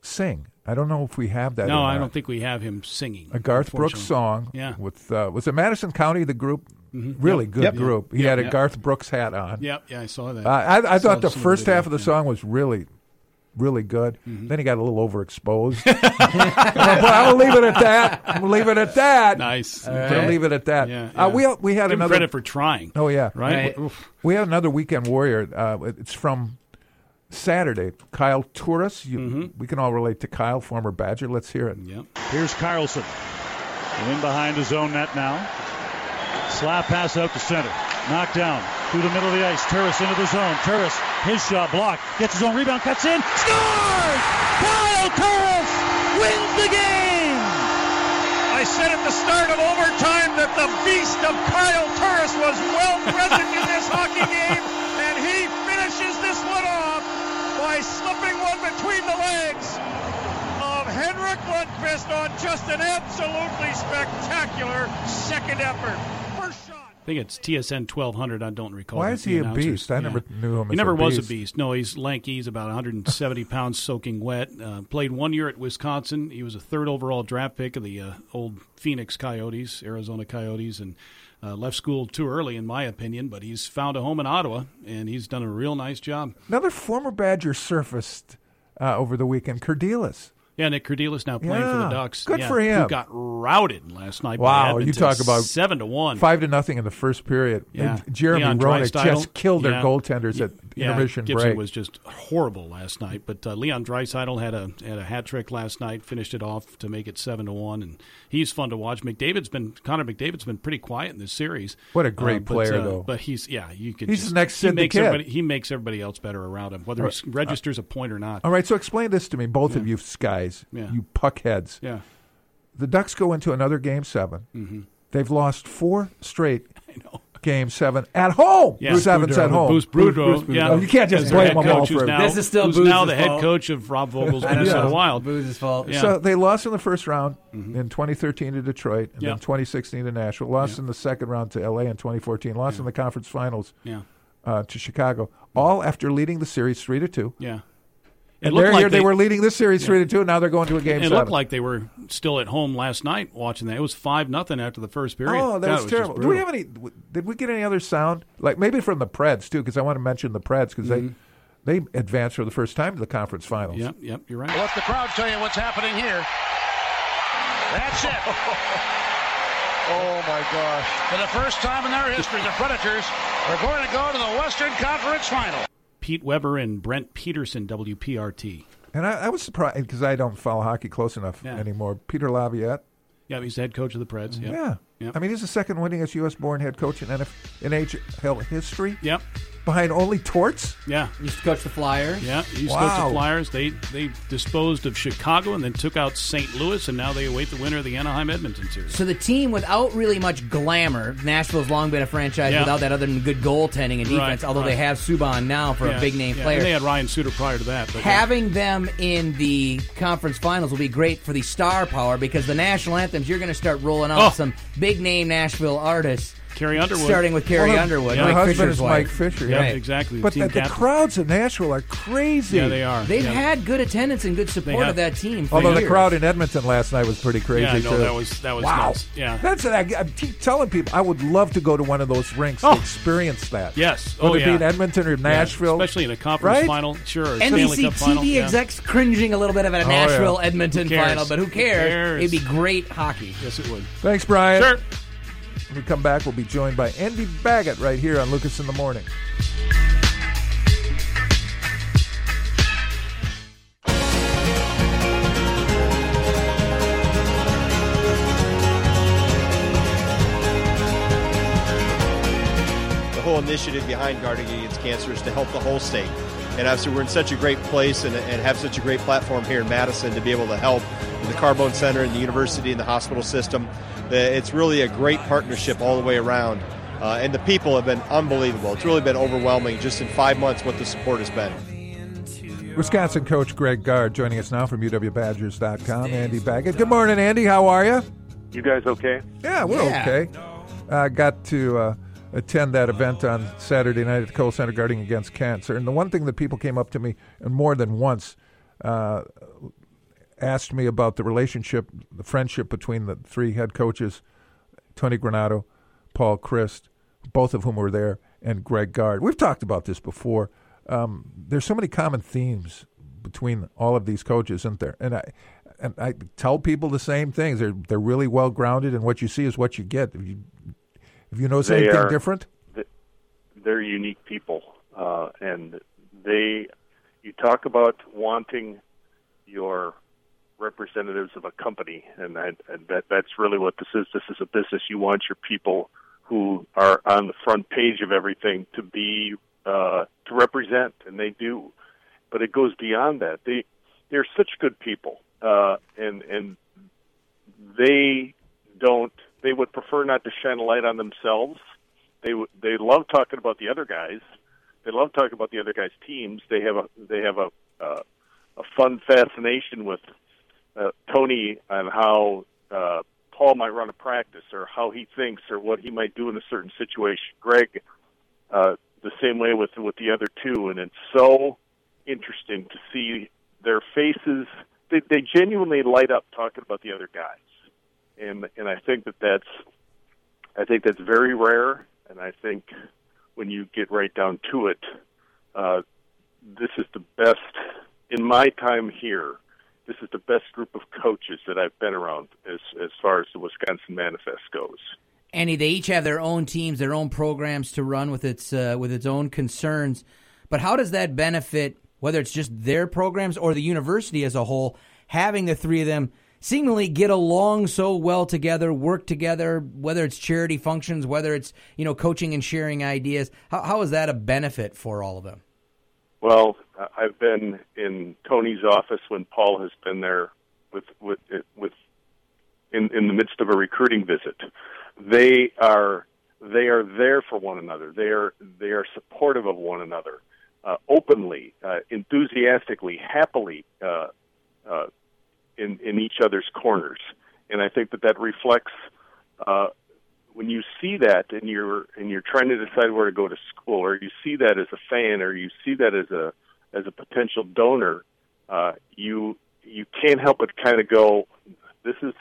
sing. I don't know if we have that. No, I don't think we have him singing. a Garth Brooks song. Yeah. With uh, was it Madison County? The group, Mhm. really Yep. good Yep. group. He Yep. had a Yep. Garth Brooks hat on. Yep, yeah, I saw that. Uh, I, I Saw thought the first video, half of the yeah. song was really, really good. Mm-hmm. Then he got a little overexposed. I'm gonna leave it at that. I'm gonna leave it at that. Nice. I'm gonna leave it at that. Yeah, Uh, we we had Give another credit for trying. Oh yeah, Right? We, we had another weekend warrior. Uh, it's from Saturday. Kyle Turris. You, Mm-hmm. We can all relate to Kyle, former Badger. Let's hear it. Yep. Here's Karlsson. In behind his own net now. Slap pass out to center. Knocked down through the middle of the ice. Turris into the zone. Turris, his shot blocked. Gets his own rebound, cuts in. Scores! Kyle Turris wins the game! I said at the start of overtime that the beast of Kyle Turris was well present in this hockey game, and he finishes this one off by slipping one between the legs of Henrik Lundqvist on just an absolutely spectacular second effort. I think it's TSN 1200. I don't recall. Why is he a beast? I never knew him He never a was a beast. No, he's lanky. He's about 170 pounds, soaking wet. Uh, played one year at Wisconsin. He was a third overall draft pick of the uh, old Phoenix Coyotes, Arizona Coyotes, and uh, left school too early, in my opinion. But he's found a home in Ottawa, and he's done a real nice job. Another former Badger surfaced uh, over the weekend. Kerdelis. Yeah, Nick Kerdiles now playing for the Ducks. good Yeah, for him. Who got routed last night? by Wow, you talk about seven to one, five to nothing in the first period. Yeah, And Jeremy Leon Roenick just killed their yeah. goaltenders at yeah, intermission Gibson break. was just horrible last night, but uh, Leon Draisaitl had a had a hat trick last night, finished it off to make it seven to one, and he's fun to watch. McDavid's been Connor McDavid's been pretty quiet in this series. What a great Uh, but, player, uh, though. But he's yeah, you could. He's just- the next he makes everybody he makes everybody else better around him, whether he registers a point or not. All right, so explain this to me, both of you guys, Yeah. you puckheads. Yeah. The Ducks go into another game 7 Mhm. They've lost four straight game seven at home. Yeah. Seven's at home. Bruce Boudreau, yeah. Oh, you can't just As their blame head them all coach for now, This is still who's now Booze's the head fault. coach of Rob Vogel's I know. Minnesota Wild. Booze's fault. Yeah. So they lost in the first round in 2013 to Detroit, and Yeah. then 2016 to Nashville. Lost in the second round to LA in 2014. Lost in the conference finals Yeah. uh, to Chicago. All after leading the series three to two. Yeah. And looked they're like here. They, were leading this series Yeah. three to two. and Now they're going to a game It seven. looked like they were still at home last night watching that. It was five nothing after the first period. Oh, that God, was, it terrible. Do we have any? Did we get any other sound? Like maybe from the Preds too, because I want to mention the Preds because Mhm. they they advanced for the first time to the conference finals. Yep, yep, you're right. Let the crowd tell you what's happening here. That's it. oh my gosh. For the first time in their history, the Predators are going to go to the Western Conference Final. Pete Weber and Brent Peterson, WPRT. And I, I was surprised because I don't follow hockey close enough Yeah. anymore. Peter Laviolette. Yeah, he's the head coach of the Preds. Yep. Yeah. Yep. I mean, he's the second winningest U.S. born head coach in NHL history. Yep. Behind only Torts. Yeah. Used to coach the Flyers. Yeah, he used to coach the Flyers. They they disposed of Chicago and then took out St. Louis, and now they await the winner of the Anaheim Edmonton series. So the team without really much glamour, Nashville's long been a franchise Yeah. without that other than good goaltending and defense. Right, although they have Subban now for Yeah, a big name yeah, player. And they had Ryan Suter prior to that. But yeah. Having them in the conference finals will be great for the star power because the national anthems you're going to start rolling out Oh. some big name Nashville artists. Carrie Underwood. starting with Carrie Well, her- Underwood. Her Mike husband Fisher's is wife. Mike Fisher. Yeah, Yeah, exactly, But the, the crowds in Nashville are crazy. Yeah, they are. They've Yeah. had good attendance and good support have. of that team. For Although the crowd in Edmonton last night was pretty crazy Yeah, no, too. that was that was wow. nuts. Yeah. That's it. I, I keep telling people I would love to go to one of those rinks Oh. to experience that. Yes. Whether oh, it be in Edmonton or Yeah, Nashville, especially in a conference right? final. Sure. NBC Cup final. TV yeah. execs cringing a little bit about a Oh, Nashville yeah. Edmonton final, but who Who cares? cares? It'd be great hockey. Yes, it would. Thanks, Brian. Sure. When we come back, we'll be joined by Andy Baggett right here on Lucas in the Morning. the whole initiative behind guarding against cancer is to help the whole state. And obviously, we're in such a great place and, and have such a great platform here in Madison to be able to help the Carbone Center and the university and the hospital system. Uh, It's really a great partnership all the way around. Uh, and the people have been unbelievable. It's really been overwhelming just in five months what the support has been. Wisconsin coach Greg Gard joining us now from UWBadgers.com. Andy Baggett. Good morning, Andy. How are you? You guys okay? Yeah, we're Yeah. okay. Uh, got to uh, attend that event on Saturday night at the Kohl Center Guarding Against Cancer. And the one thing that people came up to me and more than once uh, asked me about the relationship, the friendship between the three head coaches, Tony Granato, Paul Chryst, both of whom were there, and Greg Gard. We've talked about this before. Um, there's so many common themes between all of these coaches, isn't there? And I and I tell people the same things. They're they're really well grounded, and what you see is what you get. If you if you notice They anything are- different, They're unique people, uh, and they. You talk about wanting your representatives of a company, and, that, and that that's really what this is. This is a business. You want your people who are on the front page of everything to be uh, to represent, and they do. But it goes beyond that. They they're such good people, uh, and and they don't. They would prefer not to shine a light on themselves. They w- they love talking about the other guys. They love talking about the other guys' teams. They have a they have a uh, a fun fascination with uh, Tony on how uh, Paul might run a practice or how he thinks or what he might do in a certain situation. Greg, uh, the same way with with the other two, and it's so interesting to see their faces. They, they genuinely light up talking about the other guys, and and I think that that's I think that's very rare, and I think when you get right down to it, uh, this is the best in my time here. This is the best group of coaches that I've been around as as far as the Wisconsin Manifest goes. Andy, they each have their own teams, their own programs to run with its uh, with its own concerns. But how does that benefit whether it's just their programs or the university as a whole? Having the three of them seemingly get along so well together, work together, whether it's charity functions, whether it's you know coaching and sharing ideas. How, how is that a benefit for all of them? Well, I- I've been in Tony's office when Paul has been there with with with in in the midst of a recruiting visit. They are they are there for one another. They are they are supportive of one another, uh, openly, uh, enthusiastically, happily, uh, uh, in in each other's corners. And I think that that reflects uh, when you see that and you're and you're trying to decide where to go to school, or you see that as a fan, or you see that as a as a potential donor, uh, you you can't help but kind of go, this is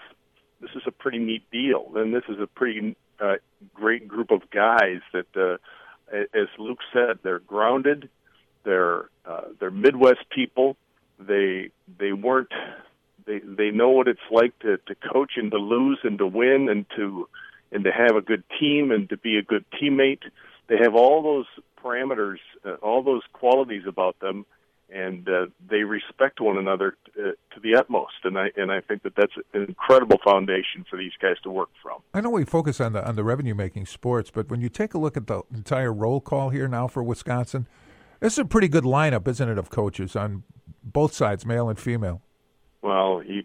this is a pretty neat deal, and this is a pretty uh, great group of guys that, uh, as Luke said, they're grounded, they're uh, they're Midwest people. They they weren't they they know what it's like to to coach and to lose and to win and to and to have a good team and to be a good teammate. They have all those parameters, uh, all those qualities about them, and uh, they respect one another uh, to the utmost. And I and I think that that's an incredible foundation for these guys to work from. I know we focus on the on the revenue making sports, but when you take a look at the entire roll call here now for Wisconsin, this is a pretty good lineup, isn't it, of coaches on both sides, male and female. Well, you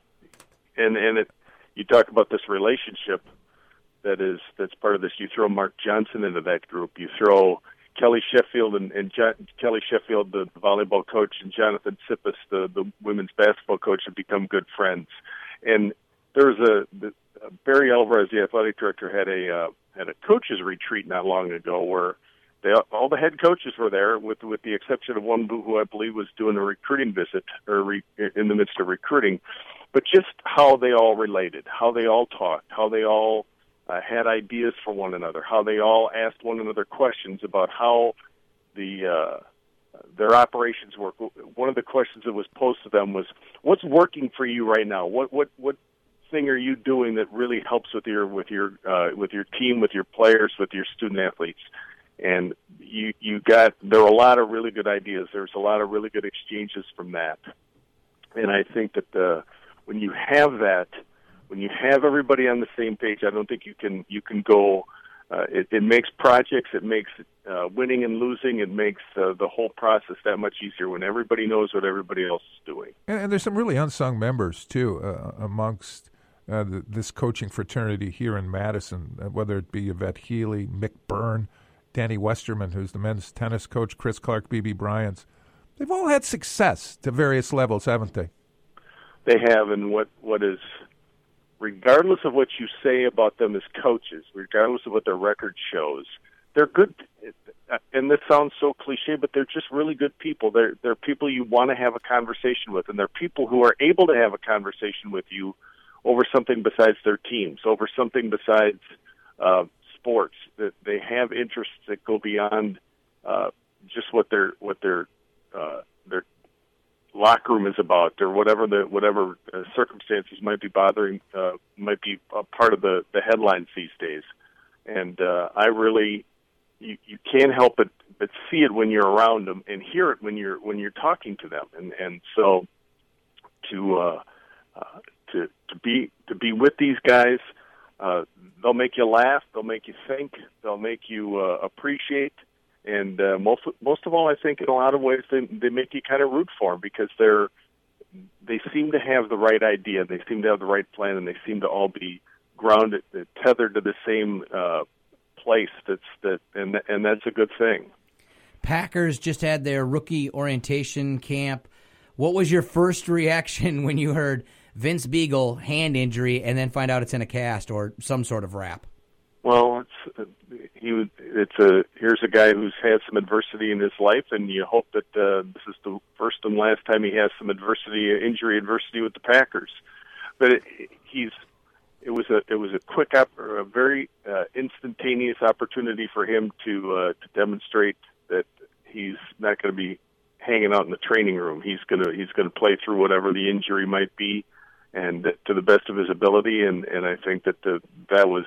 and and it you talk about this relationship that is that's part of this. You throw Mark Johnson into that group. You throw Kelly Sheffield and, and jo- Kelly Sheffield, the, volleyball coach, and Jonathan Tsipis, the the women's basketball coach, have become good friends. And there's a the, uh, Barry Alvarez, the athletic director, had a uh, had a coaches retreat not long ago where they all the head coaches were there, with with the exception of one who I believe was doing a recruiting visit or re, in the midst of recruiting. But just how they all related, how they all talked, how they all uh, had ideas for one another, how they all asked one another questions about how the uh, their operations work. One of the questions that was posed to them was, "What's working for you right now? What what what thing are you doing that really helps with your with your uh, with your team, with your players, with your student athletes?" And you you got there were a lot of really good ideas. There's a lot of really good exchanges from that, and I think that the when you have that, when you have everybody on the same page, I don't think you can you can go. Uh, it, it makes projects, it makes uh, winning and losing, it makes uh, the whole process that much easier when everybody knows what everybody else is doing. And, and there's some really unsung members too uh, amongst uh, th- this coaching fraternity here in Madison, uh, whether it be Yvette Healy, Mick Byrne, Danny Westerman, who's the men's tennis coach, Chris Clark, Bebe Bryans, They've all had success to various levels, haven't they? They have, and what what is, regardless of what you say about them as coaches, regardless of what their record shows, they're good. And this sounds so cliche, but they're just really good people. They're they're people you want to have a conversation with, and they're people who are able to have a conversation with you over something besides their teams, over something besides uh, sports. That they have interests that go beyond uh, just what their what their uh, their locker room is about, or whatever the whatever uh, circumstances might be bothering uh, might be a part of the the headlines these days. And uh, I really, you you can't help but but see it when you're around them and hear it when you're when you're talking to them. And and so to uh, uh, to to be to be with these guys, uh, they'll make you laugh, they'll make you think, they'll make you uh, appreciate and uh, most most of all, I think in a lot of ways they they make you kind of root for them because they're they seem to have the right idea, they seem to have the right plan, and they seem to all be grounded, tethered to the same uh, place. That's that, and and that's a good thing. Packers just had their rookie orientation camp. What was your first reaction when you heard Vince Biegel hand injury and then find out it's in a cast or some sort of wrap? Well, it's uh, he. It's a here's a guy who's had some adversity in his life, and you hope that uh, this is the first and last time he has some adversity, injury adversity with the Packers. But it, he's it was a it was a quick or a very uh, instantaneous opportunity for him to uh, to demonstrate that he's not going to be hanging out in the training room. He's gonna he's gonna play through whatever the injury might be, and to the best of his ability. And and I think that the that was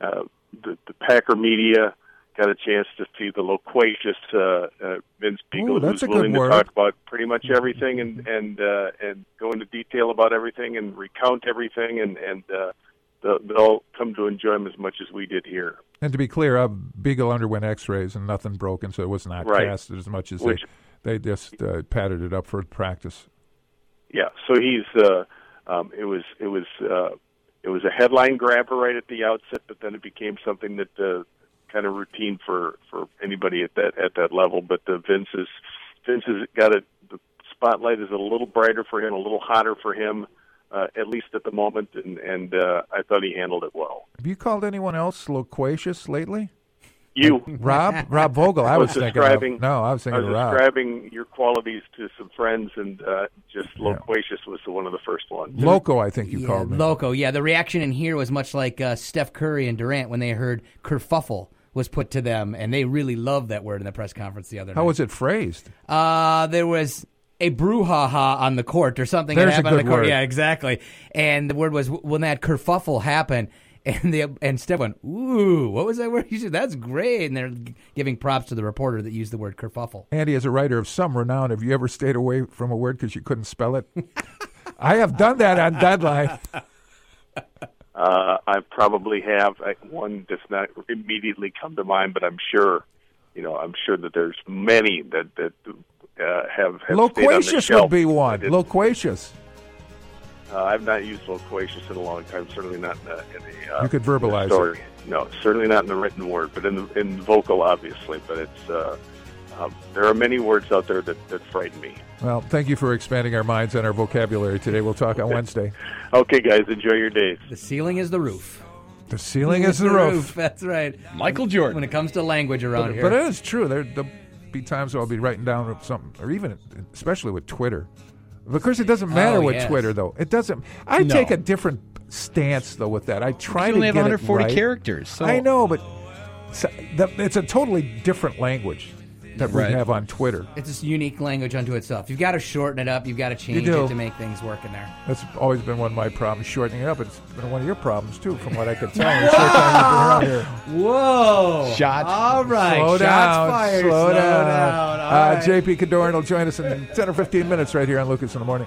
uh, the, the Packer media got a chance to see the loquacious uh, uh, Vince Biegel, Ooh, who's a good willing to talk about pretty much everything and and uh, and go into detail about everything and recount everything, and and uh, they'll, they'll come to enjoy him as much as we did here. And to be clear, uh, Biegel underwent X-rays and nothing broken, so it was not Right. casted as much as Which- they they just uh, padded it up for practice. Yeah, so he's uh, um, it was it was uh, it was a headline grabber right at the outset, but then it became something that uh, kind of routine for for anybody at that at that level. But uh, Vince is Vince has got a the spotlight is a little brighter for him, a little hotter for him, uh, at least at the moment, and and uh, I thought he handled it well. Have you called anyone else loquacious lately? You, Rob, Rob Vogel. I, was, thinking. describing. Of, no, I was thinking I was Rob. describing your qualities to some friends, and uh, just loquacious was the one of the first ones. Loco, I think you Yeah, called me. Loco, yeah. The reaction in here was much like uh, Steph Curry and Durant when they heard kerfuffle was put to them, and they really loved that word in the press conference the other How night. How was it phrased? Uh, there was a brouhaha on the court or something There's that a happened on good the court. word. Yeah, exactly. And the word was when that kerfuffle happened. And the and Steph went, "Ooh, what was that word you said? That's great!" And they're giving props to the reporter that used the word kerfuffle. Andy, as a writer of some renown, have you ever stayed away from a word because you couldn't spell it? I have done that on deadline. Uh, I probably have one does not immediately come to mind, but I'm sure, you know, I'm sure that there's many that that uh, have, have stayed on the Loquacious shelf. would be I one. didn't- Loquacious. Uh, I've not used loquacious in a long time. Certainly not in the, in the uh, You could verbalize it. No, certainly not in the written word, but in the in vocal, obviously. But it's uh, um, there are many words out there that, that frighten me. Well, thank you for expanding our minds and our vocabulary today. We'll talk on Wednesday. Okay, guys, enjoy your days. The ceiling is the roof. The ceiling is the roof. That's right. Michael Jordan. When it comes to language around But, here, but it is true. There, there'll be times where I'll be writing down something, or even, especially with Twitter. Of course, it doesn't oh, matter Oh, with yes. Twitter, though. It doesn't. I No. take a different stance, though, with that. I try You to only have get 140 it right. characters, so- I know, but so, the, it's a totally different language that we Right. have on Twitter. it's a unique language unto itself. You've got to shorten it up. You've got to change do. it to make things work in there. That's always been one of my problems, shortening it up. It's been one of your problems, too, from what I could tell. in the short time you've been around here. Whoa! Shots. All right. Slow Shots down. fired. Slow, down. All Uh, right. JP Cadoran will join us in 10 or 15 minutes right here on Lucas in the Morning.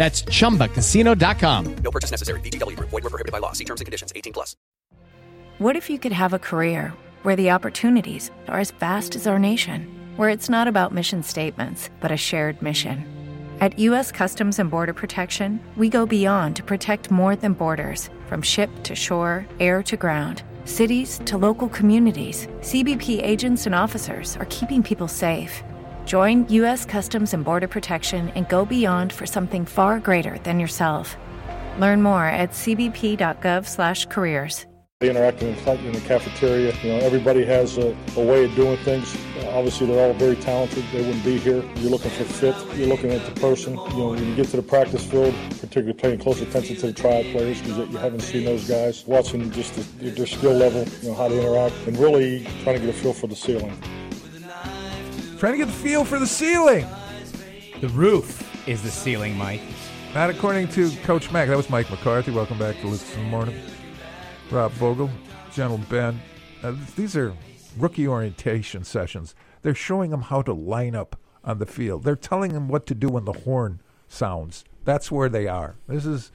That's chumbacasino.com. No purchase necessary. VGW Group. Void were prohibited by law. See terms and conditions. 18 plus. What if you could have a career where the opportunities are as vast as our nation, where it's not about mission statements, but a shared mission? At U.S. Customs and Border Protection, we go beyond to protect more than borders from ship to shore, air to ground. Cities to local communities, CBP agents and officers are keeping people safe. Join U.S. Customs and Border Protection and go beyond for something far greater than yourself. Learn more at cbp.gov/careers. interacting in, the- in the cafeteria. You know, everybody has a, a way of doing things. Obviously, they're all very talented. They wouldn't be here. You're looking for fit. You're looking at the person. You know, when you get to the practice field, particularly paying close attention to the tryout players because you haven't seen those guys. Watching just the, their skill level, you know, how they interact, and really trying to get a feel for the ceiling. Trying to get the feel for the ceiling. The roof is the ceiling, Mike. Not according to Coach Mack. That was Mike McCarthy. Welcome back to Lucas in the Morning. Rob Vogel, Gentle Ben. Uh, these are rookie orientation sessions. They're showing them how to line up on the field. They're telling them what to do when the horn sounds. That's where they are. This is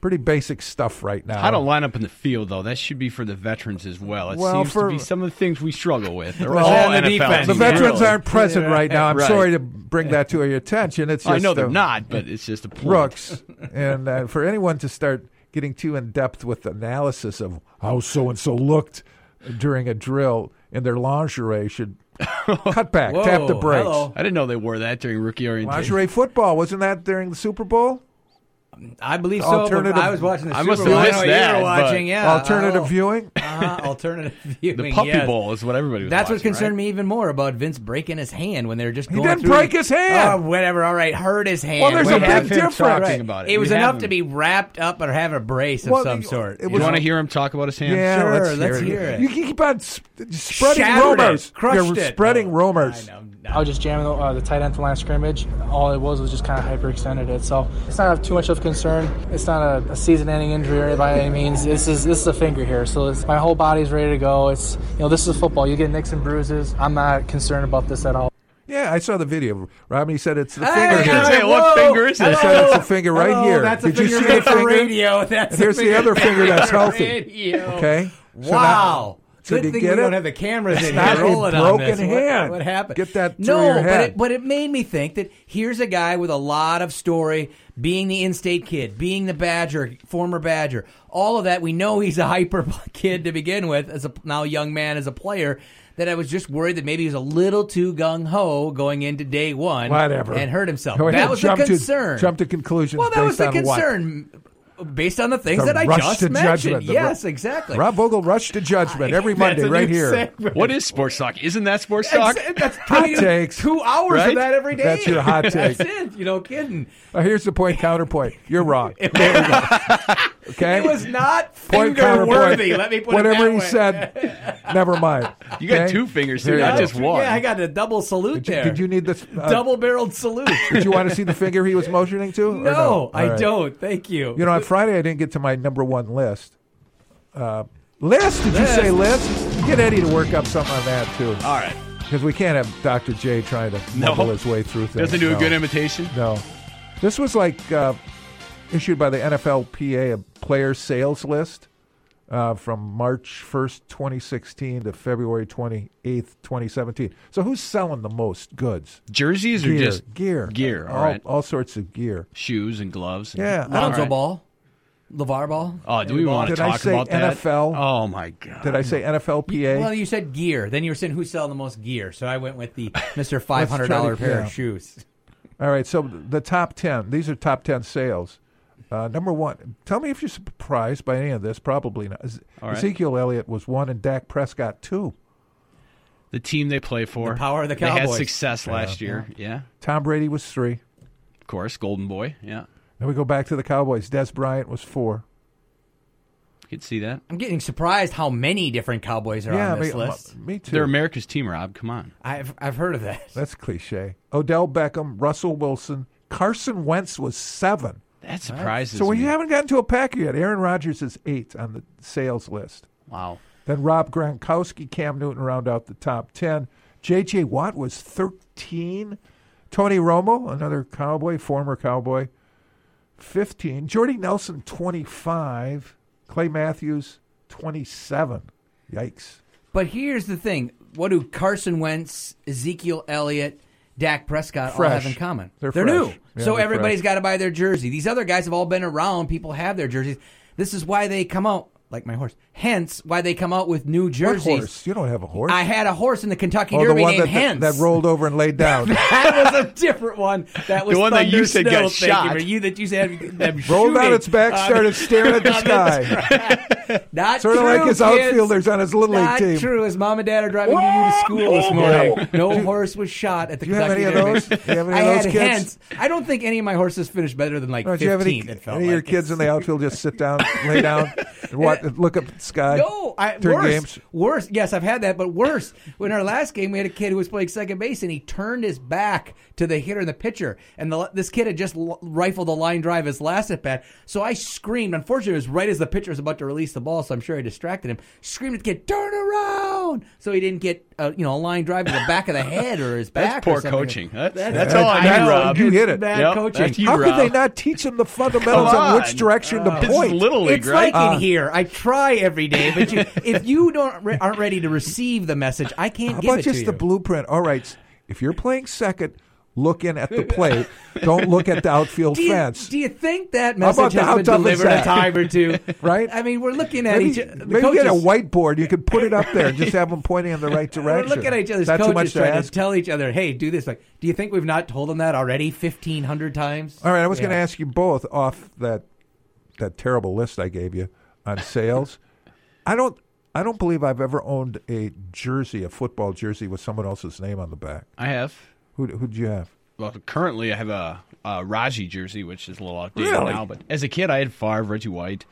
pretty basic stuff right now. How to line up in the field, though, that should be for the veterans as well. It Well, seems for- to be some of the things we struggle with. They're Well, all the NFL defense. The veterans aren't present right now. I'm Right. sorry to bring that to your attention. It's just I know they're uh, not, but it's just a point. Rooks, and uh, for anyone to start getting too in depth with analysis of how so and so looked during a drill in their lingerie should cut back, tap the brakes. I didn't know they wore that during rookie orientation. Lingerie football wasn't that during the Super Bowl? I believe so. Alternative. but I was watching the I Super must have Bowl. I know missed what you that, were but- watching. Yeah, Alternative Oh. viewing. Uh-huh, alternative viewing. The Puppy yes. Bowl is what everybody was That's what watching, concerned right? me even more about Vince breaking his hand when they were just He going didn't through break the- his hand. Oh, whatever. All right, hurt his hand. Well, there's We a have big him difference. talk- Talking about it. It was have enough him. to be wrapped up or have a brace of Well, some it- sort. it you was- You want to hear him talk about his hand? Yeah, Sure, let's, let's hear, hear it. it. You keep on sp- spreading Shattered it. rumors. Crushed You're it. spreading rumors. I know. I was just jamming the, uh, the tight end from line of scrimmage. All it was was just kind of hyperextended it. So it's not too much of concern. It's not a, a season-ending injury by any means. This is this is a finger here, so it's, my whole body's ready to go. It's you know this is football. You get nicks and bruises. I'm not concerned about this at all. Yeah, I saw the video. Robin said it's the Hey, finger here. hey, what whoa. finger is He it? said it's a finger right Hello, here. That's a Did you see the finger? radio. That's And here's a the other finger that's healthy. radio. Okay. So now- Wow. So Good thing get we it? don't have the cameras in here a rolling on this. What- hand. What, happened? Get that through no, your but head. it, but it made me think that here's a guy with a lot of story, being the in-state kid, being the Badger, former Badger, all of that. We know he's a hyper kid to begin with, as a now young man as a player. That I was just worried that maybe he was a little too gung ho going into day one, Whatever. and hurt himself. That was the jump to- concern. jump to conclusions Well, that was the on what? Concern. Based on the things The that I just to mentioned. judgment. Yes, ru- exactly. Rob Vogel rushed to judgment every Monday right here. segment. What is sports talk? Isn't that sports talk? That's, that's Hot takes. two hours Right? of that every day. That's your hot That's take. it. You know, kidding. Uh, here's the point counterpoint. You're wrong. There we go. Okay. It was not Point finger counterpoint. worthy. Let me put Whatever it that he way. said, never mind. You got Okay? two fingers here, you not just one. Yeah, I got a double salute Did you, there. did you need this? uh, double barreled salute? Did you want to see the finger he was motioning to? No, no? I All right. don't. Thank you. You know, on Friday I didn't get to my number one list. Uh, list? Did you say list? Get Eddie to work up something on that too. All right. Because we can't have Dr. J trying to No. mumble his way through things. Doesn't do No. a good imitation. No. This was like uh, issued by the NFLPA, a player sales list uh, from March 1st, 2016 to February 28th, 2017. So who's selling the most goods? Jerseys or Gear. just gear? Gear. All all, right. all sorts of gear. Shoes and gloves. and- Yeah, Lonzo All right. Ball, LaVar Ball. Oh, do we want to Did I talk say about that? NFL? Oh my god! Did I say NFLPA? Well, you said gear. Then you were saying who's selling the most gear. So I went with the Mister Five Hundred Dollar to- pair yeah. of shoes. All right, so the top 10, these are top 10 sales. Uh, number one, tell me if you're surprised by any of this. Probably not. Ez- All right. Ezekiel Elliott was one and Dak Prescott two. The team they play for. The power of the Cowboys. They had success last Yeah. year. Yeah. Tom Brady was three. Of course, Golden Boy. Yeah. Then we go back to the Cowboys. Dez Bryant was four. You could see that. I'm getting surprised how many different Cowboys are Yeah, on this me- list. me too. They're America's team, Rob. Come on. I've I've heard of that. That's cliche. Odell Beckham, Russell Wilson, Carson Wentz was seven. That surprises me. So we me. haven't gotten to a Packer yet. Aaron Rodgers is eight on the sales list. Wow. Then Rob Gronkowski, Cam Newton round out the top 10. J.J. Watt was 13. Tony Romo, another Cowboy, former Cowboy, 15. Jordy Nelson, 25. Clay Matthews, 27. Yikes. But here's the thing: what do Carson Wentz, Ezekiel Elliott, Dak Prescott all have in common? They're new, fresh. Yeah, so they're everybody's fresh. got to buy their jersey. These other guys have all been around. People have their jerseys. This is why they come out like my horse. Hence, why they come out with new What jerseys. horse? You don't have a horse. I had a horse in the Kentucky oh, the Derby one named that, Hence. that rolled over and laid down. that was a different one. That was the one that you said Snow. got Thank you shot. for you that you said them Rolled on its back, started staring at the sky. Not Sort of true, like his kids. outfielders on his little league Not team. true. His mom and dad are driving you to school this morning. No horse was shot at the Do you have Kentucky any of Derby. those? Do you have any I of those had kids? Hence. I don't think any of my horses finished better than like Don't you have any, 15. Any of your kids in the outfield just sit down, lay down, and look up sky? No, I, during worse. games? Worse. Yes, I've had that, but worse. In our last game, we had a kid who was playing second base, and he turned his back to the hitter and the pitcher, and the, this kid had just l- rifled a line drive his last at bat. So I screamed. Unfortunately, it was right as the pitcher was about to release the ball, so I'm sure I distracted him. Screamed at the kid, "Turn around!" So he didn't get uh, you know a line drive to the back of the head or his That's back. poor or something. coaching. That's- That's, that's all I That's- knew, Rob. You hit it. Bad Yep, coaching. you, How could they not teach them the fundamentals Come on which direction to Uh, this is point? Little League, It's right? like Uh, in here. I try every day, but you, if you don't re- aren't ready to receive the message, I can't How give about it to just the blueprint? All right, if you're playing second, look in at the plate. Don't look at the outfield do you, fence. do you think that How about message has been delivered a time or two? Right? I mean, we're looking at Maybe, each the maybe coaches, get a whiteboard. You could put it up there and just have them pointing in the right We're direction. looking at each other's Is too coaches much to trying ask? to tell each other, "Hey, do this." Like, do you think we've not told them that already fifteen hundred times? All right, I was going to ask you both off that that terrible list I gave you on sales. I don't I don't believe I've ever owned a jersey, a football jersey with someone else's name on the back. I have. Who who'd you have? Well, currently I have a, a Raji jersey, which is a little outdated Really? now. But as a kid, I had Favre, Reggie White.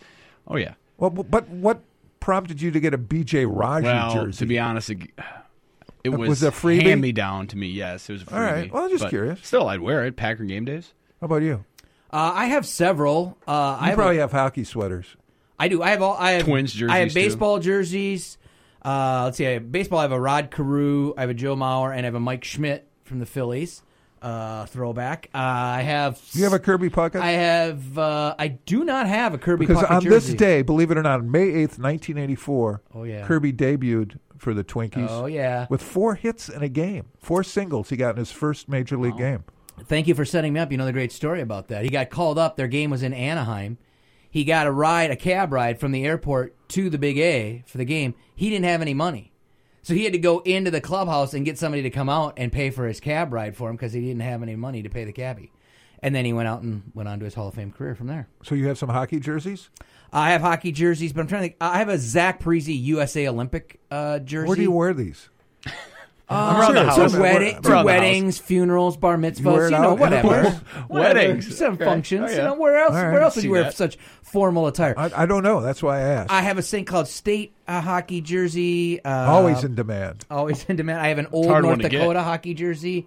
Oh yeah. Well, but what prompted you to get a BJ Raji well, jersey? to be honest, it, it Uh, was, was a freebie? hand me down to me. Yes, it was a freebie. All right. Well, I'm just But curious. Still, I'd wear it. Packer game days. How about you? Uh, I have several. Uh, I have probably a- have hockey sweaters. I do. I have all. I have Twins I have jerseys, too. baseball jerseys. Uh, let's see. I have baseball. I have a Rod Carew. I have a Joe Mauer, and I have a Mike Schmidt from the Phillies. Uh, throwback. Uh, I have. Do you have a Kirby Puckett? I have. Uh, I do not have a Kirby because Puckett on jersey. this day, believe it or not, on May eighth, nineteen eighty four, Oh, yeah. Kirby debuted for the Twinkies. Oh, yeah. with four hits in a game, four singles he got in his first major league game. Thank you for setting me up. You know the great story about that. He got called up. Their game was in Anaheim. He got a ride, a cab ride from the airport to the Big A for the game. He didn't have any money. So he had to go into the clubhouse and get somebody to come out and pay for his cab ride for him because he didn't have any money to pay the cabbie. And then he went out and went on to his Hall of Fame career from there. So you have some hockey jerseys. I have hockey jerseys, but I'm trying to think. I have a Zach Parise USA Olympic uh, jersey. Where do you wear these? Uh, Around the to house. wedding- Around to the house. weddings, funnels, bar mitzvahs, it you, know, whatever. anywhere? Whatever. Weddings. some Okay. functions. Oh, You know, where else? All right. Where else would you wear that. such formal attire? I, I don't know. That's why I asked. I have a thing called State uh, hockey jersey. Uh, Always in demand. always in demand. I have an old North one to get. Dakota hockey jersey.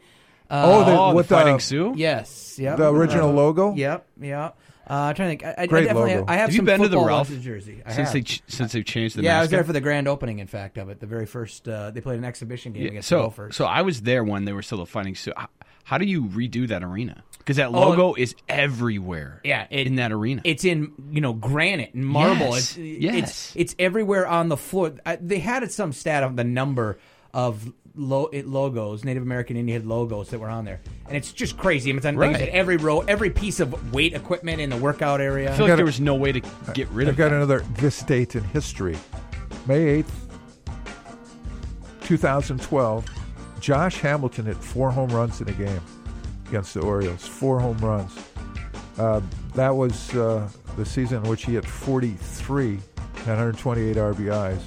Uh, Oh, the, Oh, the with Fighting Sioux. yes, yep. the original Uh, logo. Yep, yep. Uh, I'm trying to think. I, I, Great I definitely logo. Have, I have, Have you some been to the football Ralph ones in Jersey. I since have. they ch- since they've changed the yeah, I was mascot? there for the grand opening. In fact, of it, the very first. Uh, they played an exhibition game Yeah, against the so, Gophers. so I was there when they were still fighting. So, how, how do you redo that arena? Because that Oh, logo is everywhere. Yeah, it- in that arena. It's in you know granite and marble. Yes, It's, yes. it's it's everywhere on the floor. I, they had it some stat on the number of lo- it logos, Native American Indian logos that were on there, and it's just crazy. It's on like I Right. said, every row, every piece of weight equipment in the workout area. I feel like gotta- there was no way to get rid of. I've of got that. another this date in history. May eighth, two thousand twelve. Josh Hamilton hit four home runs in a game against the Orioles. Four home runs. Uh, that was uh, the season in which he hit 43 and 128 RBIs.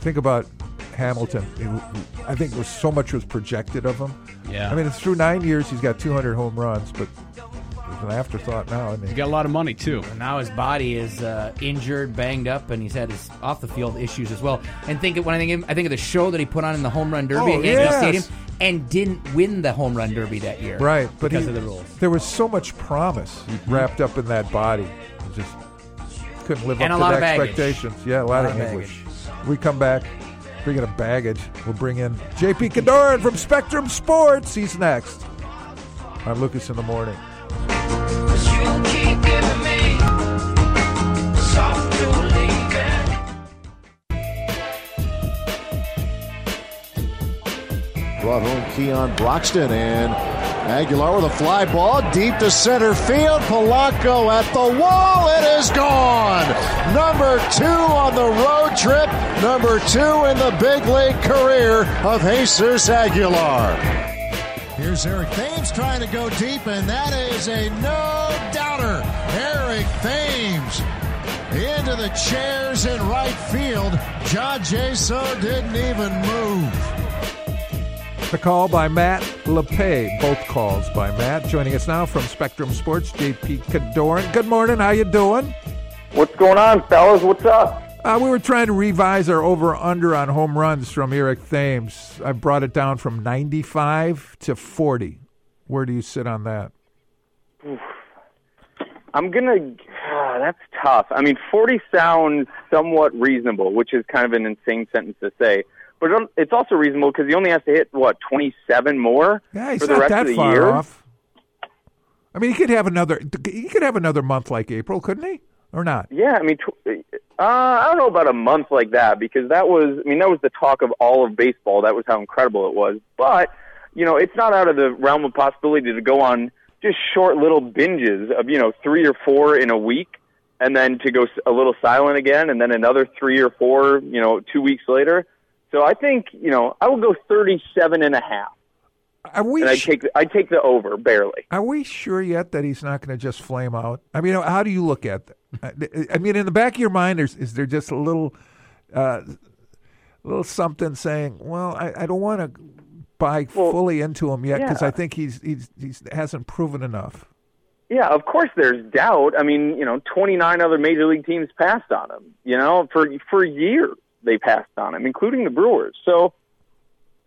Think about Hamilton. It- I think there was so much was projected of him. Yeah. I mean, it's through nine years, he's got 200 home runs, but there's an afterthought now. Isn't he? He got a lot of money too. And now his body is uh, injured, banged up, and he's had his off the field issues as well. And think of, when I think of, I think of the show that he put on in the home run derby Oh, at Yankee yes. Stadium, and didn't win the home run derby that year, Right, but because he- of the rules. There was so much promise wrapped up in that body. It just couldn't live And up a to lot the of baggage. expectations. Yeah, a lot, Lot of of English. We come back. Speaking of baggage, we'll bring in JP Cadoran from Spectrum Sports. He's next on Lucas in the Morning. Brought home Keon Broxton and Aguilar with a fly ball deep to center field. Polanco at the wall. It is gone. Number two on the road trip. Number two in the big league career of Jesus Aguilar. Here's Eric Thames trying to go deep, and that is a no doubter. Eric Thames into the chairs in right field. John Jaso didn't even move. The call by Matt LePay. Both calls by Matt. Joining us now from Spectrum Sports, JP Cadoran. Good morning. How you doing? What's going on, fellas? What's up? Uh, we were trying to revise our over/under on home runs from Eric Thames. I brought it down from 95 to 40. Where do you sit on that? I'm gonna. ah, that's tough. I mean, 40 sounds somewhat reasonable, which is kind of an insane sentence to say. But it's also reasonable because he only has to hit what 27 more Yeah, he's for the not rest that of the far year. off. I mean, he could have another. He could have another month like April, couldn't he? Or not? Yeah, I mean, tw- uh, I don't know about a month like that because that was, I mean, that was the talk of all of baseball. That was how incredible it was. But you know, it's not out of the realm of possibility to go on just short little binges of you know three or four in a week, and then to go a little silent again, and then another three or four, you know, two weeks later. So I think you know I will go thirty-seven and a half. Are we? and I sh- take the, I take the over barely. Are we sure yet that he's not going to just flame out? I mean, how do you look at that? I mean, in the back of your mind, is, is there just a little, uh, little something saying, "Well, I, I don't want to buy fully into him yet because yeah. I think he's he's he's hasn't proven enough." Yeah, of course there's doubt. I mean, you know, 29 other major league teams passed on him. You know, for for years they passed on him, including the Brewers. So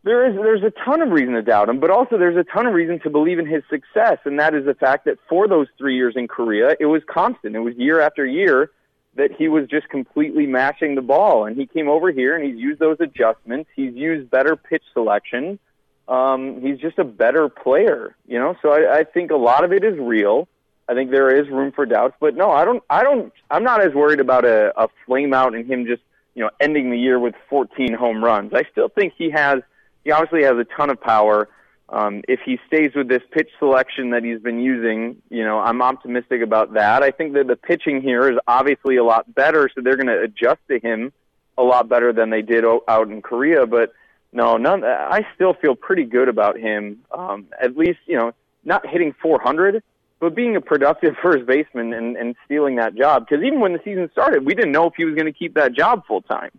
there is there's a ton of reason to doubt him, but also there's a ton of reason to believe in his success, and that is the fact that for those three years in Korea, it was constant. It was year after year that he was just completely mashing the ball, and he came over here and he's used those adjustments. He's used better pitch selection. Um, he's just a better player, you know. So I, I think a lot of it is real. I think there is room for doubts, but no, I don't. I don't. I'm not as worried about a, a flame out and him just you know ending the year with 14 home runs. I still think he has. He obviously has a ton of power. Um, if he stays with this pitch selection that he's been using, you know, I'm optimistic about that. I think that the pitching here is obviously a lot better, so they're going to adjust to him a lot better than they did o- out in Korea. But no, none. I still feel pretty good about him. Um, at least, you know, not hitting 400, but being a productive first baseman and, and stealing that job. Because even when the season started, we didn't know if he was going to keep that job full time.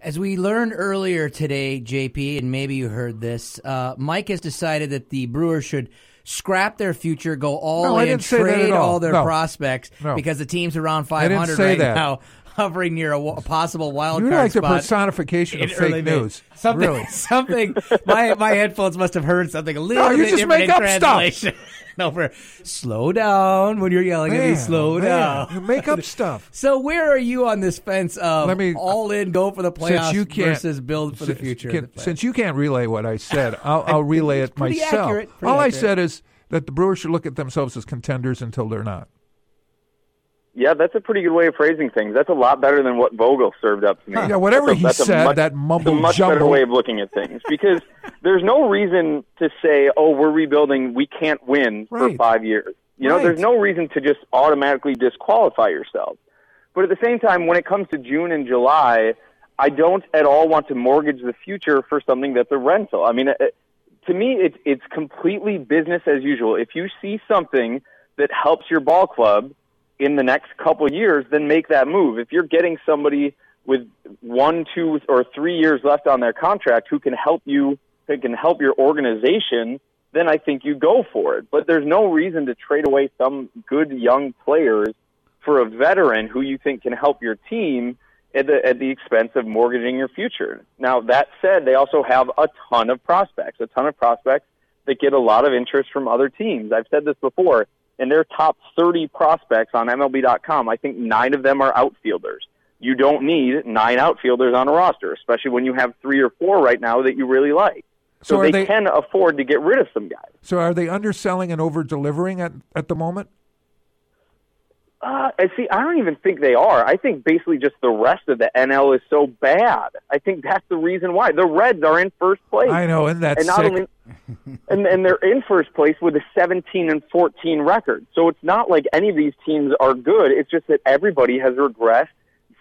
As we learned earlier today, JP, and maybe you heard this, uh, Mike has decided that the Brewers should scrap their future, go all No, I in, didn't say that trade all. all their No. prospects No. because the team's around I didn't 500 say right that. now, hovering near a, a possible wild You're card like the personification of fake news. Something, Really. something. My my headphones must have heard something a little No, you bit just different make in up stuff. translation. no, for slow down when you're yelling at me. Slow man, down. you make up stuff. So where are you on this fence of Let me- uh, all in, go for the Since playoffs you can't versus build for the future? can- since you can't relay what I said, I'll, I'll relay it myself. accurate, All I said is that the Brewers should look at themselves as contenders until they're not. Yeah, that's a pretty good way of phrasing things. That's a lot better than what Vogel served up to me. Yeah, whatever That's a- he that's said, much- that mumble much better way of looking at things because there's no reason to say, "Oh, we're rebuilding. We can't win for five years." You know, Right. there's no reason to just automatically disqualify yourself. But at the same time, when it comes to June and July, I don't at all want to mortgage the future for something that's a rental. I mean, uh, to me, it's it's completely business as usual. If you see something that helps your ball club in the next couple years, then make that move. If you're getting somebody with one, two, or three years left on their contract who can help you, who can help your organization then I think you go for it. But there's no reason to trade away some good young players for a veteran who you think can help your team at the at the expense of mortgaging your future. Now that said, they also have a ton of prospects, a ton of prospects that get a lot of interest from other teams. I've said this before. In their top 30 prospects on MLB.com, I think nine of them are outfielders. You don't need nine outfielders on a roster, especially when you have three or four right now that you really like. So, So they, they- can afford to get rid of some guys. So are they underselling and over delivering at, at the moment? Uh, see, I don't even think they are. I think basically just the rest of the NL is so bad. I think that's the reason why the Reds are in first place. I know, and that's and not sick. only and and they're in first place with a 17 and 14 record. So it's not like any of these teams are good. It's just that everybody has regressed,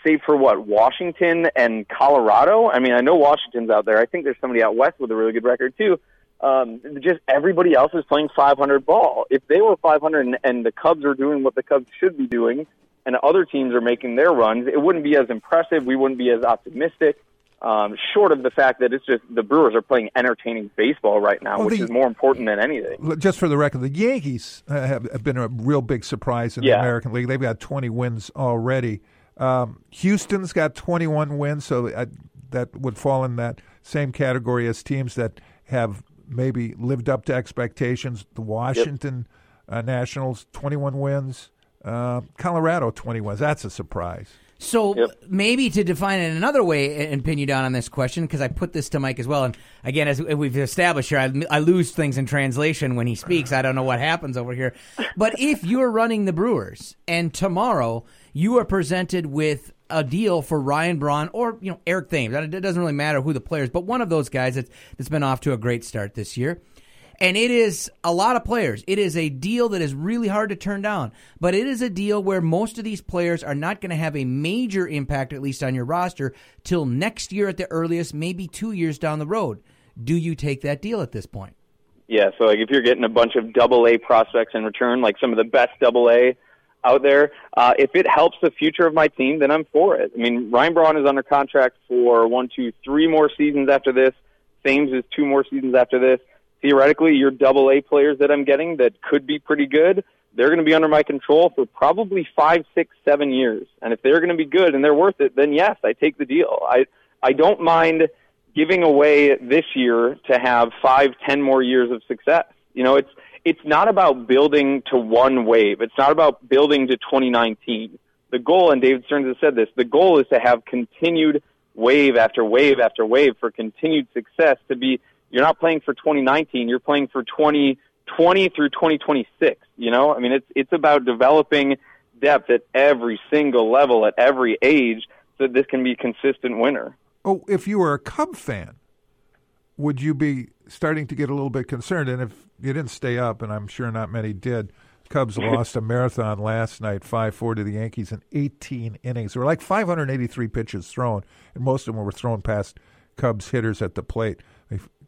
save for what Washington and Colorado. I mean, I know Washington's out there. I think there's somebody out west with a really good record too. Um, just everybody else is playing 500 ball. If they were 500 and, and the Cubs are doing what the Cubs should be doing, and other teams are making their runs, it wouldn't be as impressive. We wouldn't be as optimistic. Um, short of the fact that it's just the Brewers are playing entertaining baseball right now, Well, which the- is more important than anything. Just for the record, the Yankees uh, have, have been a real big surprise in the American League. They've got 20 wins already. Um, Houston's got 21 wins, so uh, that would fall in that same category as teams that have maybe lived up to expectations. The Washington uh, Nationals, 21 wins. Uh, Colorado, 20 wins. That's a surprise. So maybe to define it another way and pin you down on this question, because I put this to Mike as well. And again, as we've established here, I, I lose things in translation when he speaks. I don't know what happens over here. But if you're running the Brewers and tomorrow you are presented with a deal for Ryan Braun or you know Eric Thames, it doesn't really matter who the players, but one of those guys that's, that's been off to a great start this year. And it is a lot of players. It is a deal that is really hard to turn down. But it is a deal where most of these players are not going to have a major impact, at least on your roster, till next year at the earliest, maybe two years down the road. Do you take that deal at this point? Yeah, so like if you're getting a bunch of double A prospects in return, like some of the best double A out there, uh, if it helps the future of my team, then I'm for it. I mean, Ryan Braun is under contract for one, two, three more seasons after this. Thames is two more seasons after this. Theoretically, your double A players that I'm getting that could be pretty good, they're going to be under my control for probably five, six, seven years. And if they're going to be good and they're worth it, then yes, I take the deal. I I don't mind giving away this year to have five, ten more years of success. You know, it's it's not about building to one wave. It's not about building to 2019. The goal, and David Stearns has said this, the goal is to have continued wave after wave after wave for continued success to be you're not playing for 2019, you're playing for 2020 through 2026, you know? I mean, it's it's about developing depth at every single level at every age so this can be a consistent winner. Oh, if you were a Cub fan, would you be starting to get a little bit concerned? And if you didn't stay up, and I'm sure not many did, Cubs lost a marathon last night, 5 4 to the Yankees in 18 innings. There were like 583 pitches thrown, and most of them were thrown past Cubs hitters at the plate.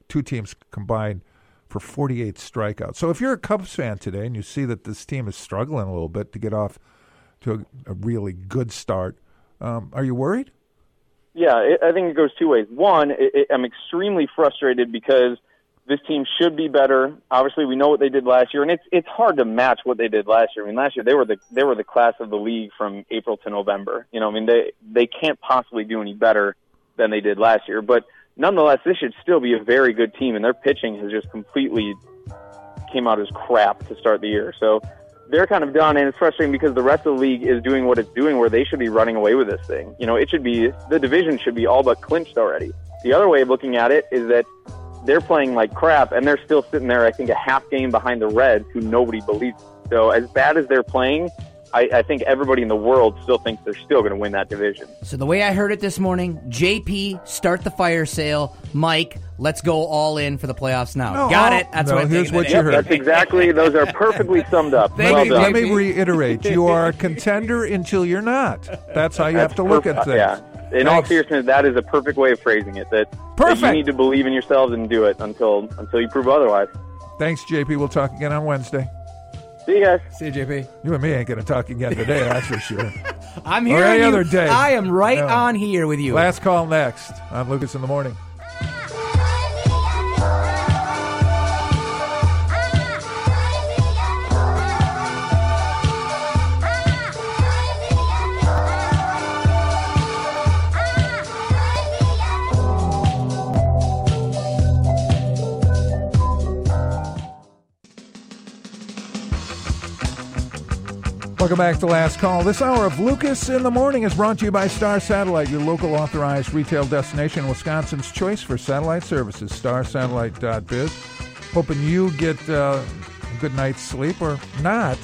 Two teams combined for 48 strikeouts. So if you're a Cubs fan today and you see that this team is struggling a little bit to get off to a, a really good start, um, are you worried? Yeah, it, I think it goes two ways. One, it, it, I'm extremely frustrated because this team should be better. Obviously, we know what they did last year, and it's it's hard to match what they did last year. I mean, last year they were the they were the class of the league from April to November. You know, I mean they they can't possibly do any better than they did last year. But nonetheless, this should still be a very good team, and their pitching has just completely came out as crap to start the year. So they're kind of done, and it's frustrating because the rest of the league is doing what it's doing, where they should be running away with this thing. You know, it should be the division should be all but clinched already. The other way of looking at it is that they're playing like crap, and they're still sitting there. I think a half game behind the Reds, who nobody believes. So as bad as they're playing, I, I think everybody in the world still thinks they're still going to win that division. So the way I heard it this morning, JP, start the fire sale. Mike, let's go all in for the playoffs now. No, Got all- it. That's no, what I'm here's what today. you heard. That's exactly. Those are perfectly summed up. Thank well you, done. Let me reiterate: you are a contender until you're not. That's how you have to look at Perf- things. Yeah. In all seriousness, that is a perfect way of phrasing it. That, that you need to believe in yourselves and do it until until you prove otherwise. Thanks, JP. We'll talk again on Wednesday. See you guys. See you, JP. You and me ain't going to talk again today, that's for sure. I'm Or here. any you. other day. I am right No. on here with you. Last call next I'm Lucas in the Morning. Welcome back to Last Call. This hour of Lucas in the Morning is brought to you by Star Satellite, your local authorized retail destination, Wisconsin's choice for satellite services. StarSatellite.biz. Hoping you get uh, a good night's sleep or not,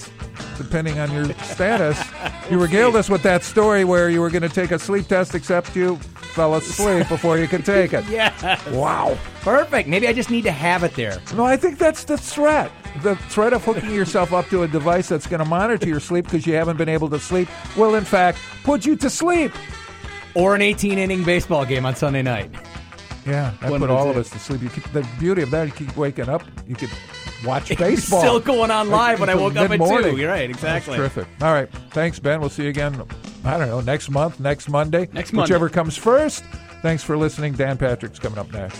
depending on your status. You regaled us with that story where you were going to take a sleep test, except you fell asleep before you could take it. Yes. Wow. Perfect. Maybe I just need to have it there. No, I think that's the threat. The threat of hooking yourself up to a device that's going to monitor your sleep because you haven't been able to sleep will, in fact, put you to sleep. Or an 18 inning baseball game on Sunday night. Yeah, that One put all of us to sleep. You keep, the beauty of that, you keep waking up, you could watch It's baseball. still going on live when I woke up at mid-morning. 2. You're right, exactly. That's terrific. All right. Thanks, Ben. We'll see you again, I don't know, next month, next Monday. Next Monday. Whichever comes first. Thanks for listening. Dan Patrick's coming up next.